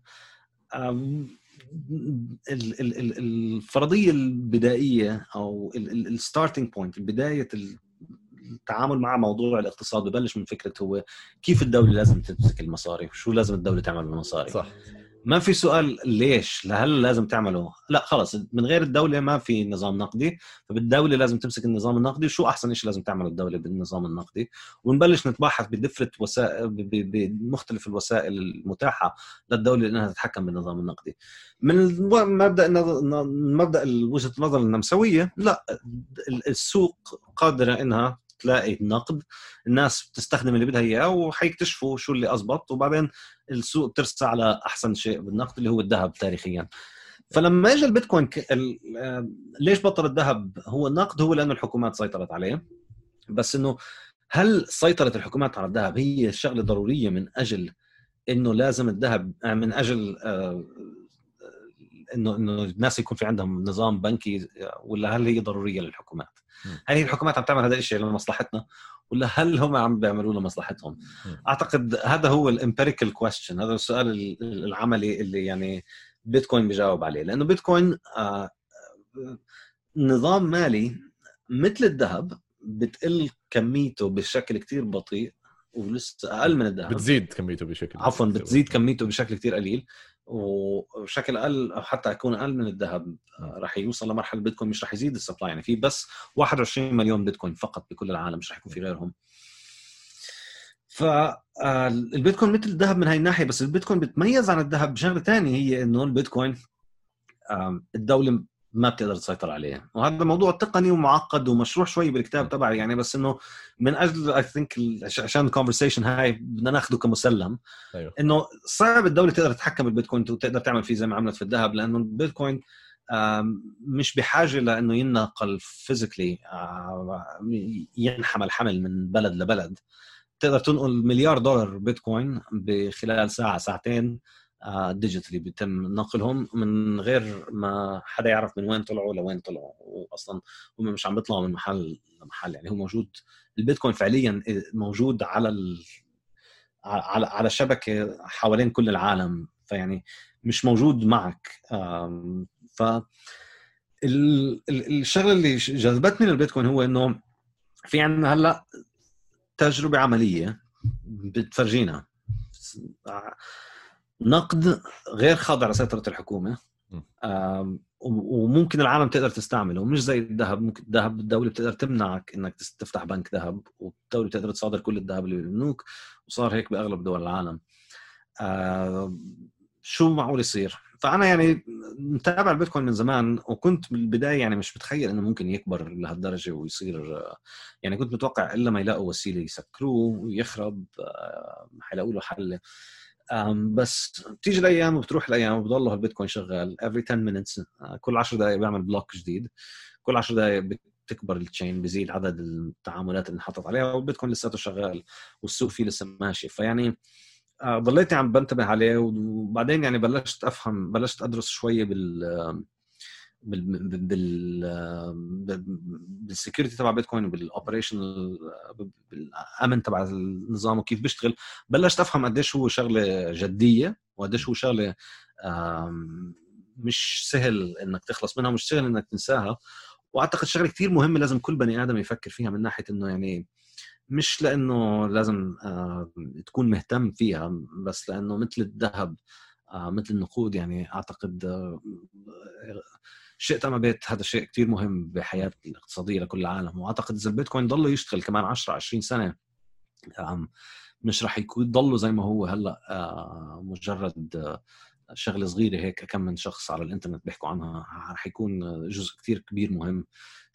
الفرضية البدائية أو ال starting point بداية التعامل مع موضوع الاقتصاد ببلش من فكرة هو كيف الدولة لازم تمسك المصاري وشو لازم الدولة تعمل بالمصاري. صح. ما في سؤال ليش؟ لهل لازم تعمله لا خلص من غير الدولة ما في نظام نقدي فبالدولة لازم تمسك النظام النقدي. وشو أحسن شيء لازم تعمله الدولة بالنظام النقدي؟ ونبلش نتباحث بدفرة وسائل بمختلف الوسائل المتاحة للدولة إنها تتحكم بالنظام النقدي. من مبدأ مبدأ وجهة النظر النمساوية لا السوق قادرة إنها تلاقي نقد الناس بتستخدم اللي بدها إياه وحيكتشفوا شو اللي اضبط وبعدين السوق ترسى على أحسن شيء بالنقد اللي هو الذهب تاريخيا. فلما اجى البيتكوين ك... ال... ليش بطل الذهب؟ هو النقد هو لأنه الحكومات سيطرت عليه. بس إنه هل سيطره الحكومات على الذهب؟ هي شغلة ضرورية من أجل إنه لازم الذهب من أجل آه، إنه إنه الناس يكون في عندهم نظام بنكي ولا هل هي ضرورية للحكومات؟ هل هي الحكومات عم تعمل هذا الشيء لمصلحتنا ولا هل هم عم بيعملوا لمصلحتهم؟ أعتقد هذا هو ال empirical question هذا السؤال العملي اللي يعني بيتكوين بيجاوب عليه لأنه بيتكوين آه نظام مالي مثل الذهب بتقل كميته بشكل كتير بطيء ولسه أقل من الذهب. بتزيد كميته بشكل عفوا بتزيد كميته بشكل كتير قليل وبشكل أقل أو حتى يكون أقل من الذهب. راح يوصل لمرحلة بيتكوين مش راح يزيد ال supply يعني في بس 21 مليون بيتكوين فقط بكل العالم مش راح يكون في غيرهم. فالبيتكوين مثل الذهب من هاي الناحية بس البيتكوين بتميز عن الذهب بشغلة ثانية هي إنه البيتكوين الدولة ما بتقدر تسيطر عليه وهذا موضوع تقني ومعقد ومشروح شوي بالكتاب تبعي. يعني بس إنه من أجل I think عشان ال conversation هاي بدنا ناخذه كمسلم أيوه. إنه صعب الدولة تقدر تتحكم بالبيتكوين وتقدر تعمل فيه زي ما عملت في الذهب لأنه البيتكوين مش بحاجة لإنه ينقل physically ينحمل حمل من بلد لبلد. تقدر تنقل مليار دولار بيتكوين بخلال ساعة ساعتين. digitally بيتم نقلهم من غير ما حدا يعرف من وين طلعوا لوين طلعوا. واصلا هم مش عم بيطلعوا من محل لمحل يعني هو موجود البيتكوين فعليا موجود على ال... على على شبكة حوالين كل العالم فيعني مش موجود معك. ف الشغلة اللي جذبتني للبيتكوين هو إنه في عندنا هلأ تجربة عملية بتفرجينا. نقد غير خاضع لسيطرة الحكومة. وممكن العالم تقدر تستعمله. مش زي الذهب. ممكن الذهب الدولة بتقدر تمنعك إنك تفتح بنك ذهب والدولة بتقدر تصادر كل الذهب اللي بالبنوك وصار هيك بأغلب دول العالم. شو معقول يصير؟ فأنا يعني متابع البيتكوين من زمان وكنت بالبداية يعني مش متخيل إنه ممكن يكبر لهالدرجة ويصير يعني كنت متوقع إلا ما يلاقوا وسيلة يسكروه ويخرب. حيلاقوا له حل. بس بتيجي الأيام وبتروح الأيام وبضل البيتكوين شغال every 10 minutes آه، كل 10 دقائق بيعمل بلوك جديد. كل 10 دقائق بتكبر التشين بزيد عدد التعاملات اللي انحطت عليها والبيتكوين لساته شغال والسوق فيه لسه ماشي. فيعني آه، ضليت عم بنتبه عليه وبعدين يعني بلشت أفهم بلشت أدرس شوية بال بال بال بال security تبع بيتكوين وبال operation بالأمن تبع النظام وكيف بيشتغل. بلشت أفهم قديش هو شغلة جدية وقديش هو شغلة مش سهل إنك تخلص منها ومش سهل إنك تنساها. وأعتقد شغلة كثير مهمة لازم كل بني آدم يفكر فيها من ناحية إنه يعني مش لأنه لازم تكون مهتم فيها بس لأنه مثل الذهب آه، مثل النقود يعني أعتقد شئت ام ابيت هذا شيء كثير مهم بحياة الاقتصادية لكل العالم. وأعتقد إذا البيتكوين ضل يشتغل كمان 10 20 سنة مش راح يكون زي ما هو هلأ مجرد آه، شغلة صغيرة هيك كم من شخص على الإنترنت بيحكوا عنها راح يكون جزء كثير كبير مهم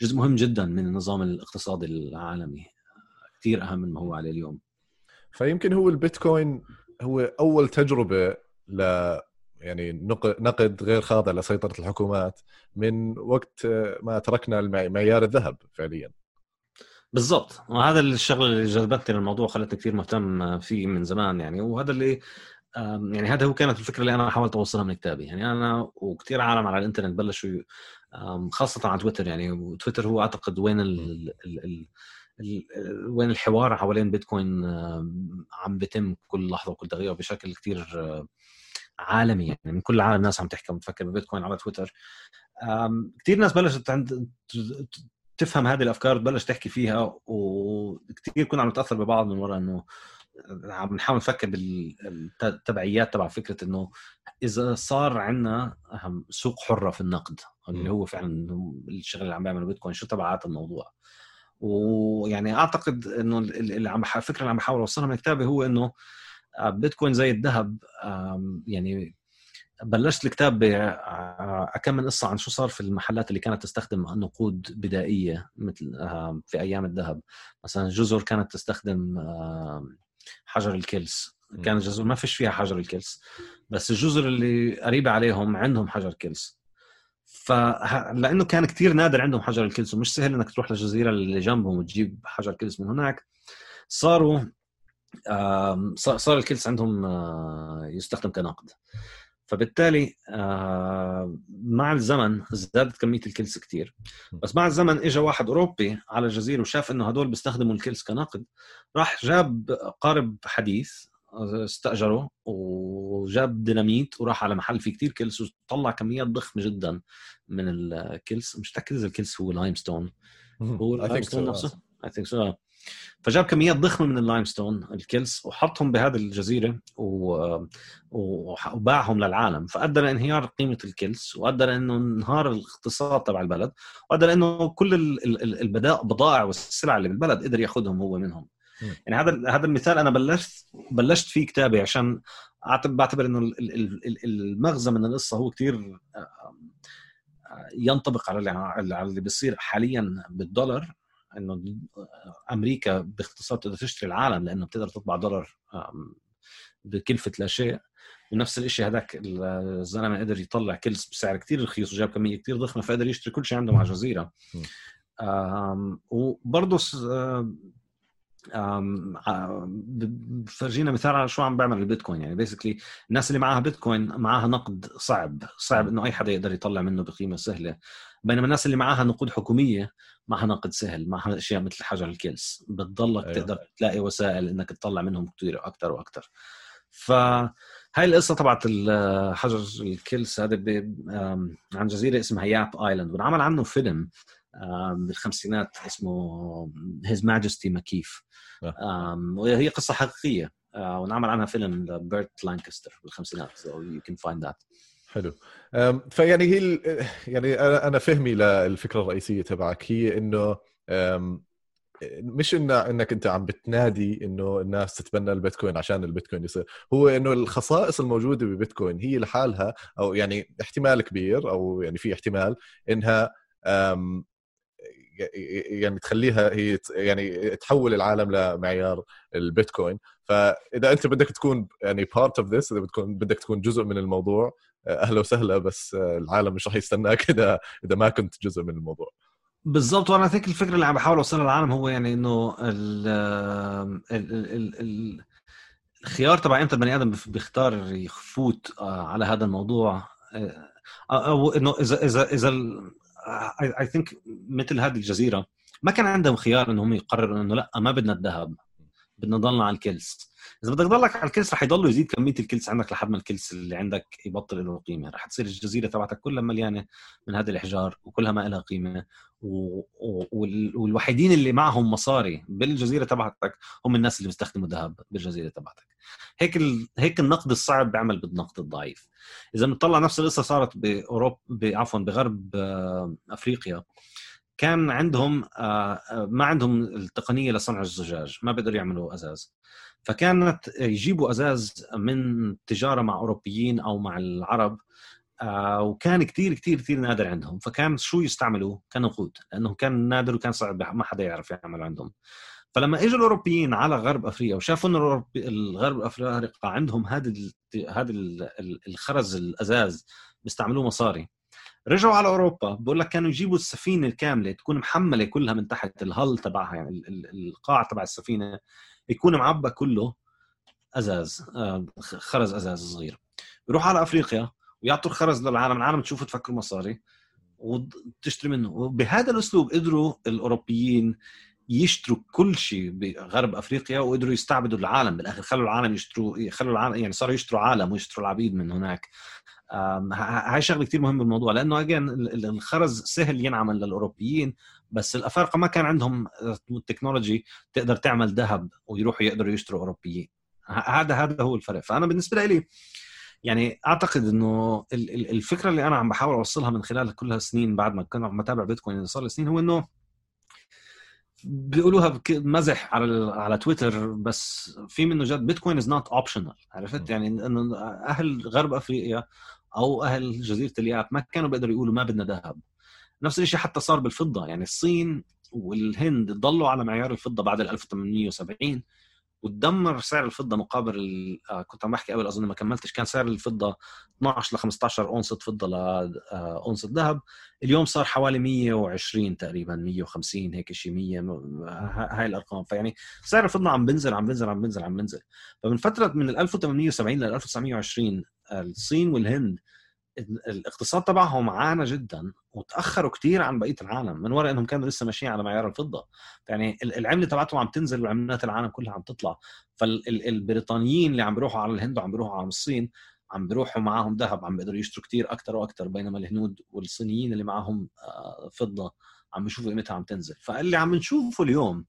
جزء مهم جدا من النظام الاقتصادي العالمي. كثير أهم من ما هو عليه اليوم. فيمكن هو البيتكوين هو أول تجربة ل يعني نقد غير خاضع لسيطرة الحكومات من وقت ما تركنا معيار الذهب فعليا. بالضبط. وهذا الشغله اللي جذبتني للموضوع خلتني كثير مهتم فيه من زمان يعني. وهذا اللي يعني هذا هو كانت الفكرة اللي أنا حاولت أوصلها من كتابي. يعني أنا وكثير عالم على الإنترنت بلشوا خاصة على تويتر يعني. تويتر هو أعتقد وين ال ال ال وين الحوار حوالين بيتكوين عم بيتم كل لحظة وكل دقيقة بشكل كثير عالمي يعني من كل العالم ناس عم تحكي وتفكر ببيتكوين على تويتر. كثير ناس بلشت عند تفهم هذه الأفكار تبلش تحكي فيها وكثير كنا عم نتأثر ببعض من وراء إنه عم نحاول نفكر بالتبعيات تبع فكرة إنه إذا صار عندنا سوق حرة في النقد اللي هو فعلا الشغل اللي عم بيعمله بيتكوين شو تبعات الموضوع؟ ويعني أعتقد إنه اللي عم الفكرة اللي عم بحاول أوصلها من كتابي هو إنه بيتكوين زي الذهب. يعني بلشت الكتاب بكم من قصة عن شو صار في المحلات اللي كانت تستخدم نقود بدائية مثل في أيام الذهب. مثلا جزر كانت تستخدم حجر الكلس. كان جزر ما فيش فيها حجر الكلس. بس الجزر اللي قريبة عليهم عندهم حجر كلس. فلانه كان كثير نادر عندهم حجر الكلس ومش سهل إنك تروح للجزيرة اللي جنبهم وتجيب حجر كلس من هناك. صاروا صار الكلس عندهم يستخدم كنقد فبالتالي مع الزمن زادت كمية الكلس كثير بس مع الزمن اجى واحد أوروبي على الجزيرة وشاف إنه هدول بيستخدموا الكلس كنقد راح جاب قارب حديث استأجره وجاب ديناميت وراح على محل فيه كثير كلس وطلع كميات ضخمة جدا من الكلس. مش متأكد إذا الكلس هو limestone هو limestone نفسه؟ I think so فجاب كميات ضخمة من ال limestone الكلس وحطهم بهذه الجزيرة و... وباعهم للعالم. فأدى لانهيار قيمة الكلس وأدى لأنه انهار الاقتصاد تبع البلد وأدى لأنه كل البضائع والسلع اللي بالبلد قدر ياخذهم هو منهم. يعني هذا هذا المثال أنا بلشت بلشت فيه كتابي عشان بعتبر إنه المغزى من القصة هو كثير ينطبق على اللي, اللي بيصير حاليا بالدولار. إنه أمريكا باختصار تقدر تشتري العالم لأنه بتقدر تطبع دولار بكلفة لا شيء. ونفس الشيء هذاك الزلمة قدر يطلع كلس بسعر كثير رخيص وجاب كمية كثير ضخمة فقدر يشتري كل شيء عنده مع الجزيرة. وبرضه فرجينا مثال على شو عم بيعمل البيتكوين. يعني بيسكلي الناس اللي معاها بيتكوين معاها نقد صعب صعب إنه أي حدا يقدر يطلع منه بقيمة سهلة. بينما الناس اللي معاها نقود حكومية معها نقد سهل معها أشياء مثل حجر الكلس. بتضلك أيوة. تقدر تلاقي وسائل إنك تطلع منهم كثير أكثر وأكثر فهاي القصة تبعت حجر الكلس. هذا عن جزيرة اسمها ياب island وانعمل عنه فيلم بالخمسينات اسمه His Majesty O'Keefe. وهي قصة حقيقية. آه، وانعمل عنها فيلم بيرت لانكستر بالخمسينات so you can find that. حلو. فيعني هي يعني أنا فهمي للفكرة الرئيسية تبعك. هي إنه مش إن إنك أنت عم بتنادي إنه الناس تتبنى البيتكوين عشان البيتكوين يصير. هو إنه الخصائص الموجودة ببيتكوين هي لحالها أو يعني احتمال كبير أو يعني في احتمال إنها يعني تخليها هي يعني تحول العالم لمعيار البيتكوين. فإذا أنت بدك تكون يعني part of this إذا بتكون بدك تكون جزء من الموضوع أهلا وسهلا بس العالم مش رح يستناك إذا إذا ما كنت جزء من الموضوع. بالضبط. وأنا think الفكرة اللي عم بحاول أوصلها للعالم هو يعني إنه ال ال ال الخيار تبع إمتى البني آدم بيختار يفوت آه، على هذا الموضوع. آه، أو إنه إذا إذا إذا اي ثينك مثل هذه الجزيرة ما كان عندهم خيار إنهم يقرروا إنه لا ما بدنا الذهب. بدنا نضلنا على الكلس. إذا بدك تضلك على الكلس رح يضلوا يزيد كمية الكلس عندك لحد ما الكلس اللي عندك يبطل له قيمة. رح تصير الجزيرة تبعتك كلها مليانة من هذا الإحجار وكلها ما لها قيمة. و... و... والوحيدين اللي معهم مصاري بالجزيرة تبعتك هم الناس اللي بيستخدموا ذهب بالجزيرة تبعتك. هيك ال... هيك النقد الصعب بيعمل بالنقد الضعيف. إذا بنطلع نفس القصة صارت باوروبا عفوا بغرب آه، أفريقيا. كان عندهم آه، آه، ما عندهم التقنية لصنع الزجاج ما بيقدروا يعملوا أزاز. فكانت يجيبوا أزاز من تجارة مع أوروبيين أو مع العرب آه، وكان كثير كثير كثير نادر عندهم. فكان شو يستعملوا كان نقود لأنه كان نادر وكان صعب ما حدا يعرف يعمل عندهم. فلما إجوا الأوروبيين على غرب أفريقيا وشافوا انه الغرب افريقيا عندهم هذا هذا الخرز الأزاز بيستعملوه مصاري. رجعوا على أوروبا. بقول لك كانوا يجيبوا السفينة الكاملة تكون محملة كلها من تحت الهل تبعها يعني القاع تبع السفينة يكون معبى كله أزاز آه، خرز أزاز صغير. بيروح على أفريقيا ويعطوا الخرز للعالم العالم تشوفه تفكر مصاري وتشتري منه. وبهذا الأسلوب قدروا الأوروبيين يشتروا كل شيء بغرب أفريقيا وقدروا يستعبدوا العالم. بالآخر خلوا العالم يشتروا خلوا العالم يعني صاروا يشتروا عالم ويشتروا العبيد من هناك. هاي شغلة كثير مهمة بالموضوع لأنه اجين الخرز سهل ينعمل للأوروبيين بس الأفارقة ما كان عندهم التكنولوجي تقدر تعمل ذهب ويروحوا يقدروا يشتروا أوروبيين. هذا هذا هو الفرق. فأنا بالنسبة لي يعني أعتقد إنه الفكرة اللي أنا عم بحاول أوصلها من خلال كل هالسنين بعد ما عم بتابع بيتكوين صار لي سنين هو إنه بيقولوها مزح على على تويتر بس في منه جد بيتكوين is not optional عرفت؟ يعني إنه أهل غرب أفريقيا أو أهل جزيرة الياب ما كانوا بيقدروا يقولوا ما بدنا ذهب نفس الشيء حتى صار بالفضة. يعني الصين والهند ضلوا على معيار الفضة بعد 1870 وتدمر سعر الفضة مقابل آه كنت عم بحكي قبل أظن ما كملتش كان سعر الفضة 12 ل 15 أونصة فضة لاونصه آه ذهب اليوم صار حوالي 120 تقريبا 150 هيك شيء 100 هاي الأرقام. فيعني سعر الفضة عم بنزل عم بنزل عم بنزل عم بنزل. فمن فترة من 1870 ل 1920 الصين والهند الاقتصاد تبعهم عانى جدا وتأخروا كثير عن بقية العالم من وراء إنهم كانوا لسه ماشيين على معيار الفضة. يعني العملة تبعتهم عم تنزل وعملات العالم كلها عم تطلع. فالبريطانيين اللي عم بيروحوا على الهند وعم بيروحوا على الصين عم بيروحوا معاهم ذهب عم بيقدروا يشتروا كثير أكثر وأكثر بينما الهنود والصينيين اللي معاهم آه، فضة عم بيشوفوا قيمتها عم تنزل. فاللي عم نشوفه اليوم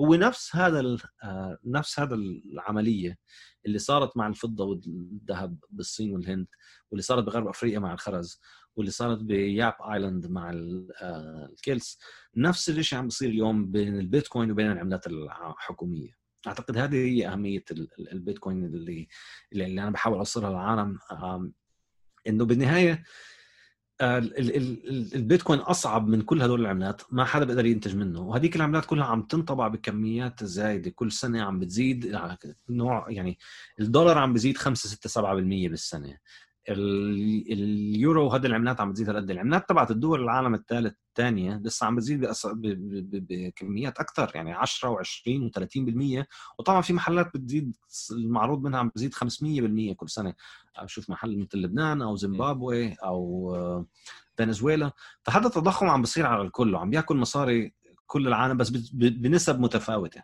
هو نفس هذا آه، نفس هذا العملية اللي صارت مع الفضة والذهب بالصين والهند واللي صارت بغرب أفريقيا مع الخرز واللي صارت بياب آيلاند مع آه، الكيلس نفس الشيء عم بيصير اليوم بين البيتكوين وبين العملات الحكومية. أعتقد هذه هي أهمية البيتكوين اللي اللي أنا بحاول أوصلها للعالم. إنه بالنهاية البيتكوين أصعب من كل هدول العملات ما حدا بيقدر ينتج منه. وهذيك العملات كلها عم تنطبع بكميات زايدة كل سنة عم بتزيد نوع يعني الدولار عم بزيد 5 6 7% بالسنة. اليورو هذه العملات عم بتزيد هالقد. العملات تبعت الدول العالم الثالث الثانية لسه عم بتزيد بكميات أكثر يعني 10 و20 و30% وطبعا في محلات بتزيد المعروض منها عم بزيد 500% كل سنة. بشوف محل مثل لبنان أو زيمبابوي أو فنزويلا. فهذا التضخم عم بصير على الكل وعم بياكل مصاري كل العالم بس بنسب متفاوتة.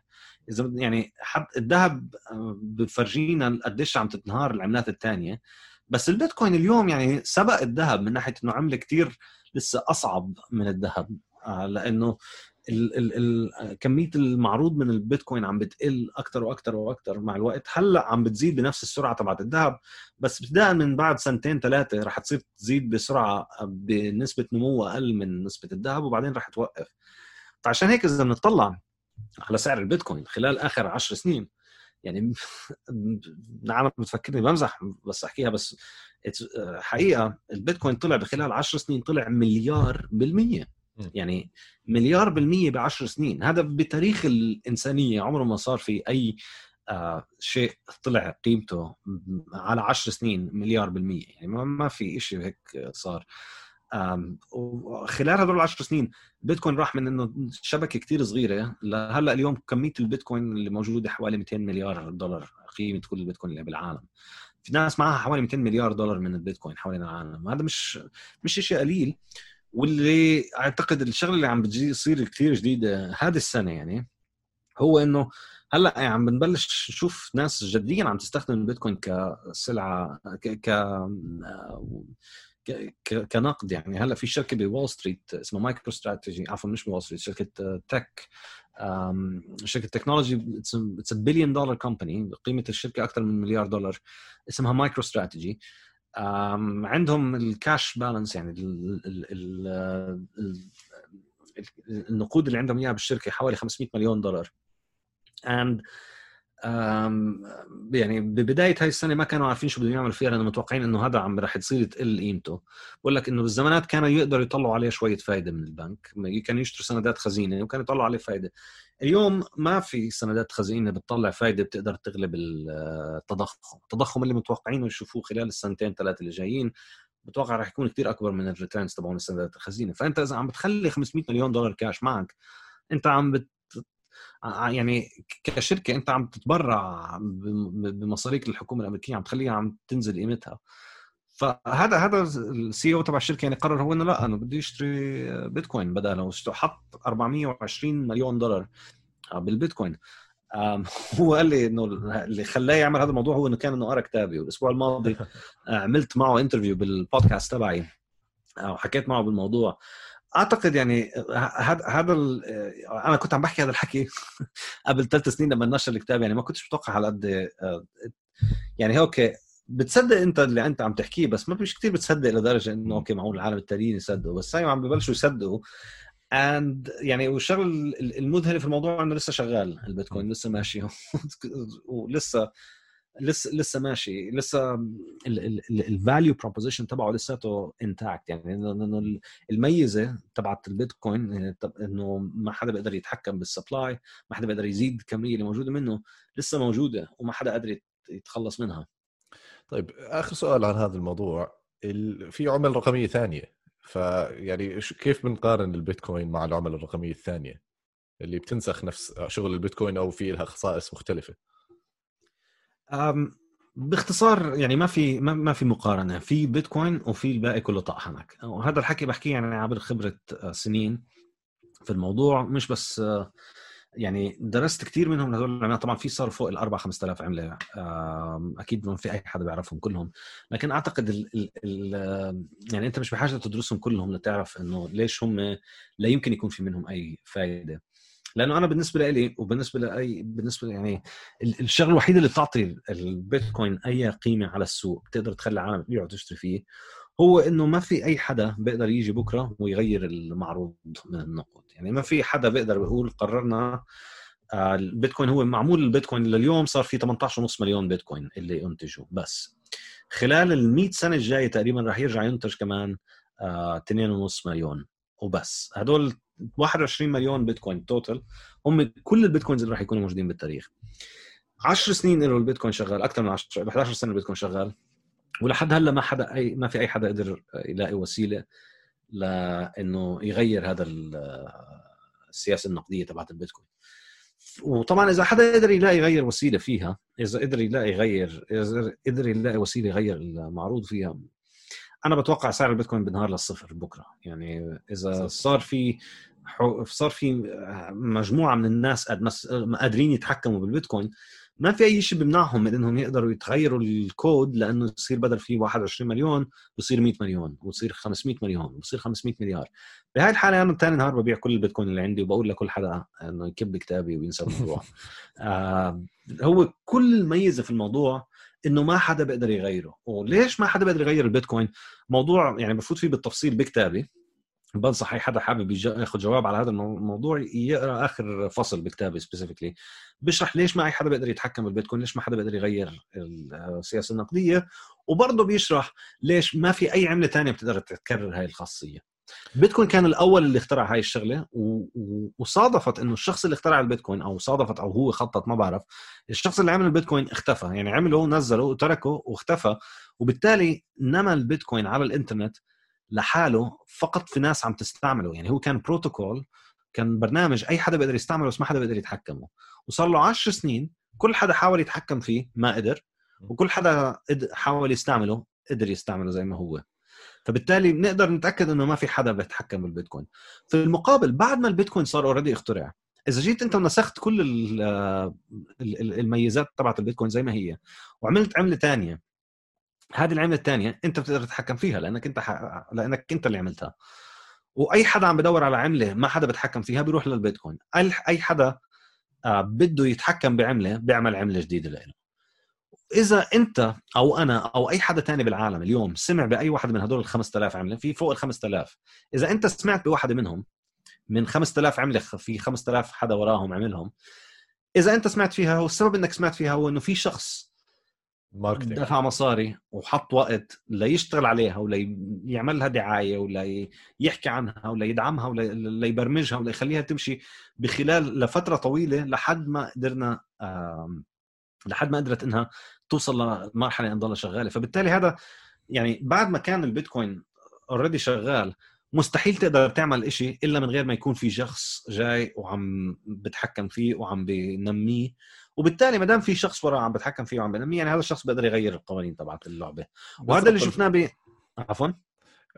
إذا يعني حد الذهب بفرجينا قديش عم تنهار العملات الثانية. بس البيتكوين اليوم يعني سبق الذهب من ناحية إنه عملة كثير لسه أصعب من الذهب. آه، لأنه ال ال كمية المعروض من البيتكوين عم بتقل أكثر وأكثر وأكثر مع الوقت. هلأ عم بتزيد بنفس السرعة تبعت الذهب بس ابتداء من بعد سنتين ثلاثة رح تصير تزيد بسرعة بنسبة نمو أقل من نسبة الذهب وبعدين رح توقف. فعشان هيك إذا بنطلع على سعر البيتكوين خلال آخر عشر سنين يعني العالم بتفكرني بمزح بس أحكيها بس حقيقة البيتكوين طلع بخلال 10 سنين طلع مليار بالمية. يعني مليار بالمية ب 10 سنين. هذا بتاريخ الإنسانية. عمره ما صار في أي آه شيء طلع قيمته على 10 سنين مليار بالمية. يعني ما في شيء هيك صار. وخلال هذول العشر سنين البيتكوين راح من إنه شبكة كتير صغيرة لهلأ اليوم كمية البيتكوين اللي موجودة حوالي 200 مليار دولار قيمة كل البيتكوين اللي بالعالم. في ناس معها حوالي 200 مليار دولار من البيتكوين حوالين العالم. هذا مش مش شيء قليل. واللي أعتقد الشغلة اللي عم بتصير كثير جديدة هذه السنة يعني هو إنه هلأ يعني عم بنبلش نشوف ناس جديا عم تستخدم البيتكوين كسلعة ك, ك... كنقد يعني. هلأ في شركة بول ستريت اسمها مايكرو استراتيجي عفوا مش بول ستريت شركة tech شركة تكنولوجي it's billion dollar company قيمة الشركة أكثر من مليار دولار اسمها مايكرو استراتيجي عندهم ال cash balance يعني ال ال ال النقود اللي عندهم إياها بالشركة حوالي 500 مليون دولار. And يعني ببداية هاي السنة ما كانوا عارفين شو بدهم يعملوا فيها لأنه متوقعين إنه هذا عم رح تصير تقل قيمته. بقول لك إنه بالزمانات كانوا يقدروا يطلعوا عليه شوية فائده من البنك. كانوا يشتروا سندات خزينة وكانوا يطلعوا عليه فائده اليوم ما في سندات خزينة بتطلع فائده بتقدر تغلب التضخم. التضخم اللي متوقعينه يشوفوه خلال السنتين ثلاثة اللي جايين بتوقع رح يكون كثير أكبر من الريتيرنز تبعون السندات الخزينة. فأنت إذا عم بتخلي 500 مليون دولار كاش معك أنت عم بت يعني كشركة أنت عم تتبرع بمصاريك الحكومة الأمريكية عم تخليها عم تنزل قيمتها. فهذا هذا ال CEO تبع الشركة يعني قرر هو إنه لا أنا بدي اشتري بيتكوين بداله حط 420 مليون دولار بالبيتكوين. هو قال لي إنه اللي خلاه يعمل هذا الموضوع هو إنه كان إنه قرأ كتابي والأسبوع الماضي عملت معه interview بال podcast تبعي وحكيت معه بالموضوع. أعتقد يعني هذا هذا أنا كنت عم بحكي هذا الحكي قبل ثلاث سنين لما نشر الكتاب يعني ما كنتش متوقع على قد يعني أوكي بتصدق أنت اللي أنت عم تحكيه بس ما فيش كثير بتصدق لدرجة إنه أوكي معقول العالم التانيين يصدقوا بس هاي عم ببلشوا يصدقوا. and يعني والشغل المذهل في الموضوع إنه لسه شغال البيتكوين لسه ماشي ولسه لسه لسه ماشي لسه ال value proposition تبعه لساته intact يعني الميزة تبعت البيتكوين إنه ما حدا بيقدر يتحكم بال supply ما حدا بيقدر يزيد الكمية اللي موجودة منه لسه موجودة وما حدا قادر يتخلص منها. طيب آخر سؤال عن هذا الموضوع في عمله رقمية ثانية. فيعني كيف بنقارن البيتكوين مع العمله الرقمية الثانية؟ اللي بتنسخ نفس شغل البيتكوين أو في لها خصائص مختلفة. باختصار يعني ما في ما في مقارنة في بيتكوين وفي الباقي كله طحنك وهذا الحكي بحكيه يعني عبر خبرة آه، سنين في الموضوع مش بس آه، يعني درست كثير منهم هذول العملات طبعا في صار فوق ال 4 5000 عملة أكيد ما في أي حدا بيعرفهم كلهم. لكن أعتقد ال ال ال يعني أنت مش بحاجة تدرسهم كلهم لتعرف إنه ليش هم لا يمكن يكون في منهم أي فائده لأنه أنا بالنسبة لي وبالنسبه لاي بالنسبة يعني الشغله الوحيده اللي بتعطي البيتكوين أي قيمة على السوق بتقدر تخلي العالم يبيع وتشتري فيه هو إنه ما في أي حدا بيقدر يجي بكرة ويغير المعروض من النقد يعني ما في حدا بيقدر يقول قررنا آه، البيتكوين هو معمول البيتكوين لليوم صار في 18.5 مليون بيتكوين اللي ينتجوا بس. خلال ال 100 سنة الجاية تقريبا راح يرجع ينتج كمان 2.5 آه، مليون وبس. هدول 21 مليون بيتكوين total هم كل البيتكوينز اللي راح يكونوا موجودين بالتاريخ. 10 سنين له البيتكوين شغال أكثر من 10 11 سنة البيتكوين شغال. ولحد هلا ما حدا اي ما في أي حدا قدر يلاقي وسيلة لإنه يغير هذا السياسة النقدية تبعت البيتكوين. وطبعا إذا حدا قدر يلاقي يغير وسيلة فيها إذا قدر يلاقي يغير إذا قدر يلاقي وسيلة يغير المعروض فيها أنا بتوقع سعر البيتكوين بينهار للصفر بكرة. يعني إذا صار في صار في مجموعة من الناس قادرين يتحكموا بالبيتكوين ما في أي شيء بيمنعهم من إنهم يقدروا يتغيروا الكود لأنه يصير بدل في 21 مليون بصير 100 مليون ويصير 500 مليون ويصير 500 مليار. بهاي الحالة أنا ثاني نهار ببيع كل البيتكوين اللي عندي وبقول لكل حدا إنه يكب كتابي وينسى الموضوع. آه هو كل الميزه في الموضوع إنه ما حدا بيقدر يغيره. وليش ما حدا بيقدر يغير البيتكوين؟ موضوع يعني بفوت فيه بالتفصيل بكتابي. بنصح أي حدا حابب ياخذ جواب على هذا الموضوع يقرأ آخر فصل بكتابي specifically بشرح ليش ما أي حدا بيقدر يتحكم بالبيتكوين ليش ما حدا بيقدر يغير السياسة النقدية. وبرضه بيشرح ليش ما في أي عملة ثانية بتقدر تكرر هاي الخاصية. بيتكوين كان الأول اللي اخترع هاي الشغلة و... وصادفت إنه الشخص اللي اخترع البيتكوين أو صادفت أو هو خطط ما بعرف الشخص اللي عمل البيتكوين اختفى. يعني عمله نزله وتركه واختفى. وبالتالي نما البيتكوين على الإنترنت لحاله فقط في ناس عم تستعمله. يعني هو كان بروتوكول كان برنامج أي حدا بيقدر يستعمله بس ما حدا بيقدر يتحكمه. وصار له 10 سنين كل حدا حاول يتحكم فيه ما قدر وكل حدا حاول يستعمله قدر يستعمله زي ما هو. فبالتالي بنقدر نتأكد إنه ما في حدا بيتحكم بالبيتكوين. في المقابل بعد ما البيتكوين صار اوريدي اخترع إذا جيت أنت ونسخت كل الميزات تبعت البيتكوين زي ما هي وعملت عملة ثانية هذه العملة الثانية أنت بتقدر تتحكم فيها لأنك أنت. لأنك أنت اللي عملتها. وأي حدا عم بدور على عملة ما حدا بتحكم فيها بيروح للبيتكوين. أي حدا آه، بده يتحكم بعملة بيعمل عملة جديدة له إذا أنت أو أنا أو أي حدا تاني بالعالم اليوم سمع بأي واحد من هدول ال 5000 عملة في فوق ال 5000 إذا أنت سمعت بواحده منهم من 5000 عملة في 5000 حدا وراهم عملهم إذا أنت سمعت فيها هو السبب إنك سمعت فيها هو إنه في شخص marketing دفع مصاري وحط وقت ليشتغل عليها ولا يعمل لها دعاية ولا يحكي عنها ولا يدعمها ولا يبرمجها ولا يخليها تمشي بخلال لفترة طويلة لحد ما قدرنا لحد ما قدرت إنها توصل لمرحلة إن ضلها شغالة. فبالتالي هذا يعني بعد ما كان البيتكوين already شغال مستحيل تقدر تعمل إشي إلا من غير ما يكون في شخص جاي وعم بتحكم فيه وعم بنميه. وبالتالي ما دام في شخص وراه عم بتحكم فيه وعم بنميه يعني هذا الشخص بيقدر يغير القوانين تبعت اللعبة. وهذا اللي شفناه ب عفوا؟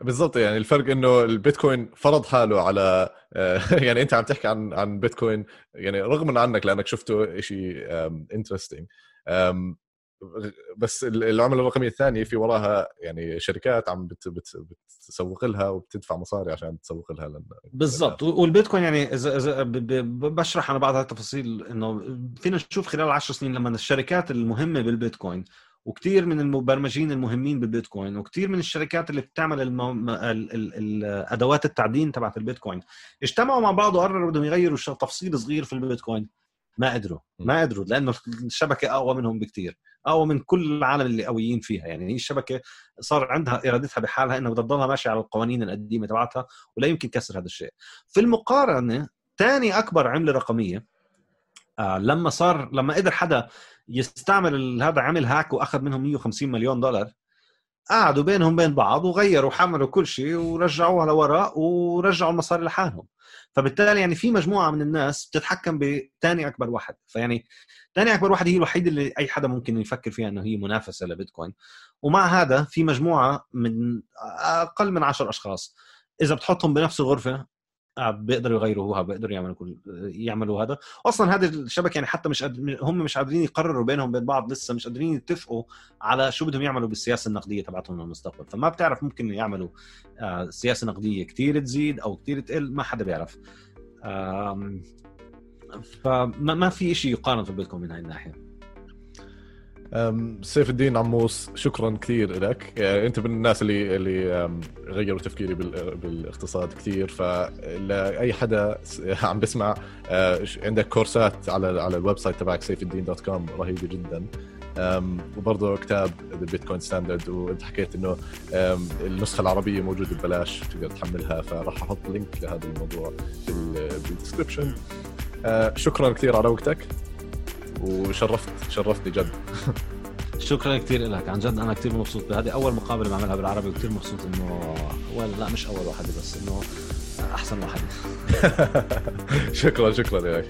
بالضبط يعني الفرق إنه البيتكوين فرض حاله على يعني أنت عم تحكي عن عن بيتكوين يعني رغم عنك لأنك شفته شيء انترستنج بس العمله الرقميه الثانية في وراها يعني شركات عم بت بت بتسوق لها وبتدفع مصاري عشان تسوق لها لن... بالضبط. والبيتكوين يعني إذا إذا بشرح أنا بعض التفاصيل إنه فينا نشوف خلال 10 سنين لما الشركات المهمة بالبيتكوين وكثير من المبرمجين المهمين بالبيتكوين وكثير من الشركات اللي بتعمل المو... ال... ال... الأدوات التعدين تبعت البيتكوين. اجتمعوا مع بعض وقرروا بدهم يغيروا تفصيل صغير في البيتكوين. ما قدروا ما قدروا لأنه الشبكة أقوى منهم بكثير أقوى من كل العالم اللي قويين فيها. يعني هي الشبكة صار عندها إرادتها بحالها إنها بدها تضلها ماشية على القوانين القديمة تبعتها ولا يمكن كسر هذا الشيء. في المقارنة ثاني أكبر عملة رقمية آه لما صار لما قدر حدا يستعمل هذا عمل هاك واخذ منهم 150 مليون دولار. قعدوا بينهم بين بعض وغيروا حملوا كل شيء ورجعوها لوراء ورجعوا المصاري لحالهم. فبالتالي يعني في مجموعة من الناس بتتحكم بثاني أكبر واحد. فيعني ثاني أكبر واحد هي الوحيده اللي أي حدا ممكن يفكر فيها إنه هي منافسة لبيتكوين. ومع هذا في مجموعة من أقل من 10 أشخاص. إذا بتحطهم بنفس الغرفة بيقدروا يغيروها بيقدروا يعملوا كل يعملوا هذا. أصلا هذه الشبكة يعني حتى مش. هم مش قادرين يقرروا بينهم بين بعض لسه مش قادرين يتفقوا على شو بدهم يعملوا بالسياسة النقدية تبعتهم للمستقبل. فما بتعرف ممكن يعملوا آه، سياسة نقدية كثير تزيد أو كثير تقل ما حدا بيعرف. فما ما في شيء يقارن في البيتكوين من هاي الناحية. سيف الدين عموس شكرا كثير لك. يعني أنت من الناس اللي اللي غيروا تفكيري بالاقتصاد كثير فلاي حدا عم بسمع آه، عندك كورسات على على ال website تبعك سيف الدين dot com رهيبه جدا. وبرضه كتاب ال Bitcoin Standard وأنت حكيت إنه النسخة العربية موجودة ببلاش تقدر تحملها فراح أحط link لهذا الموضوع بال description آه، شكرا كثير على وقتك. وشرفت شرفتني جد. شكرا كثير لك عن جد أنا كثير مبسوط. بهذه أول مقابلة بعملها بالعربي وكثير مبسوط إنه ولا لا مش أول واحدة بس إنه أحسن واحدة شكرا شكرا لك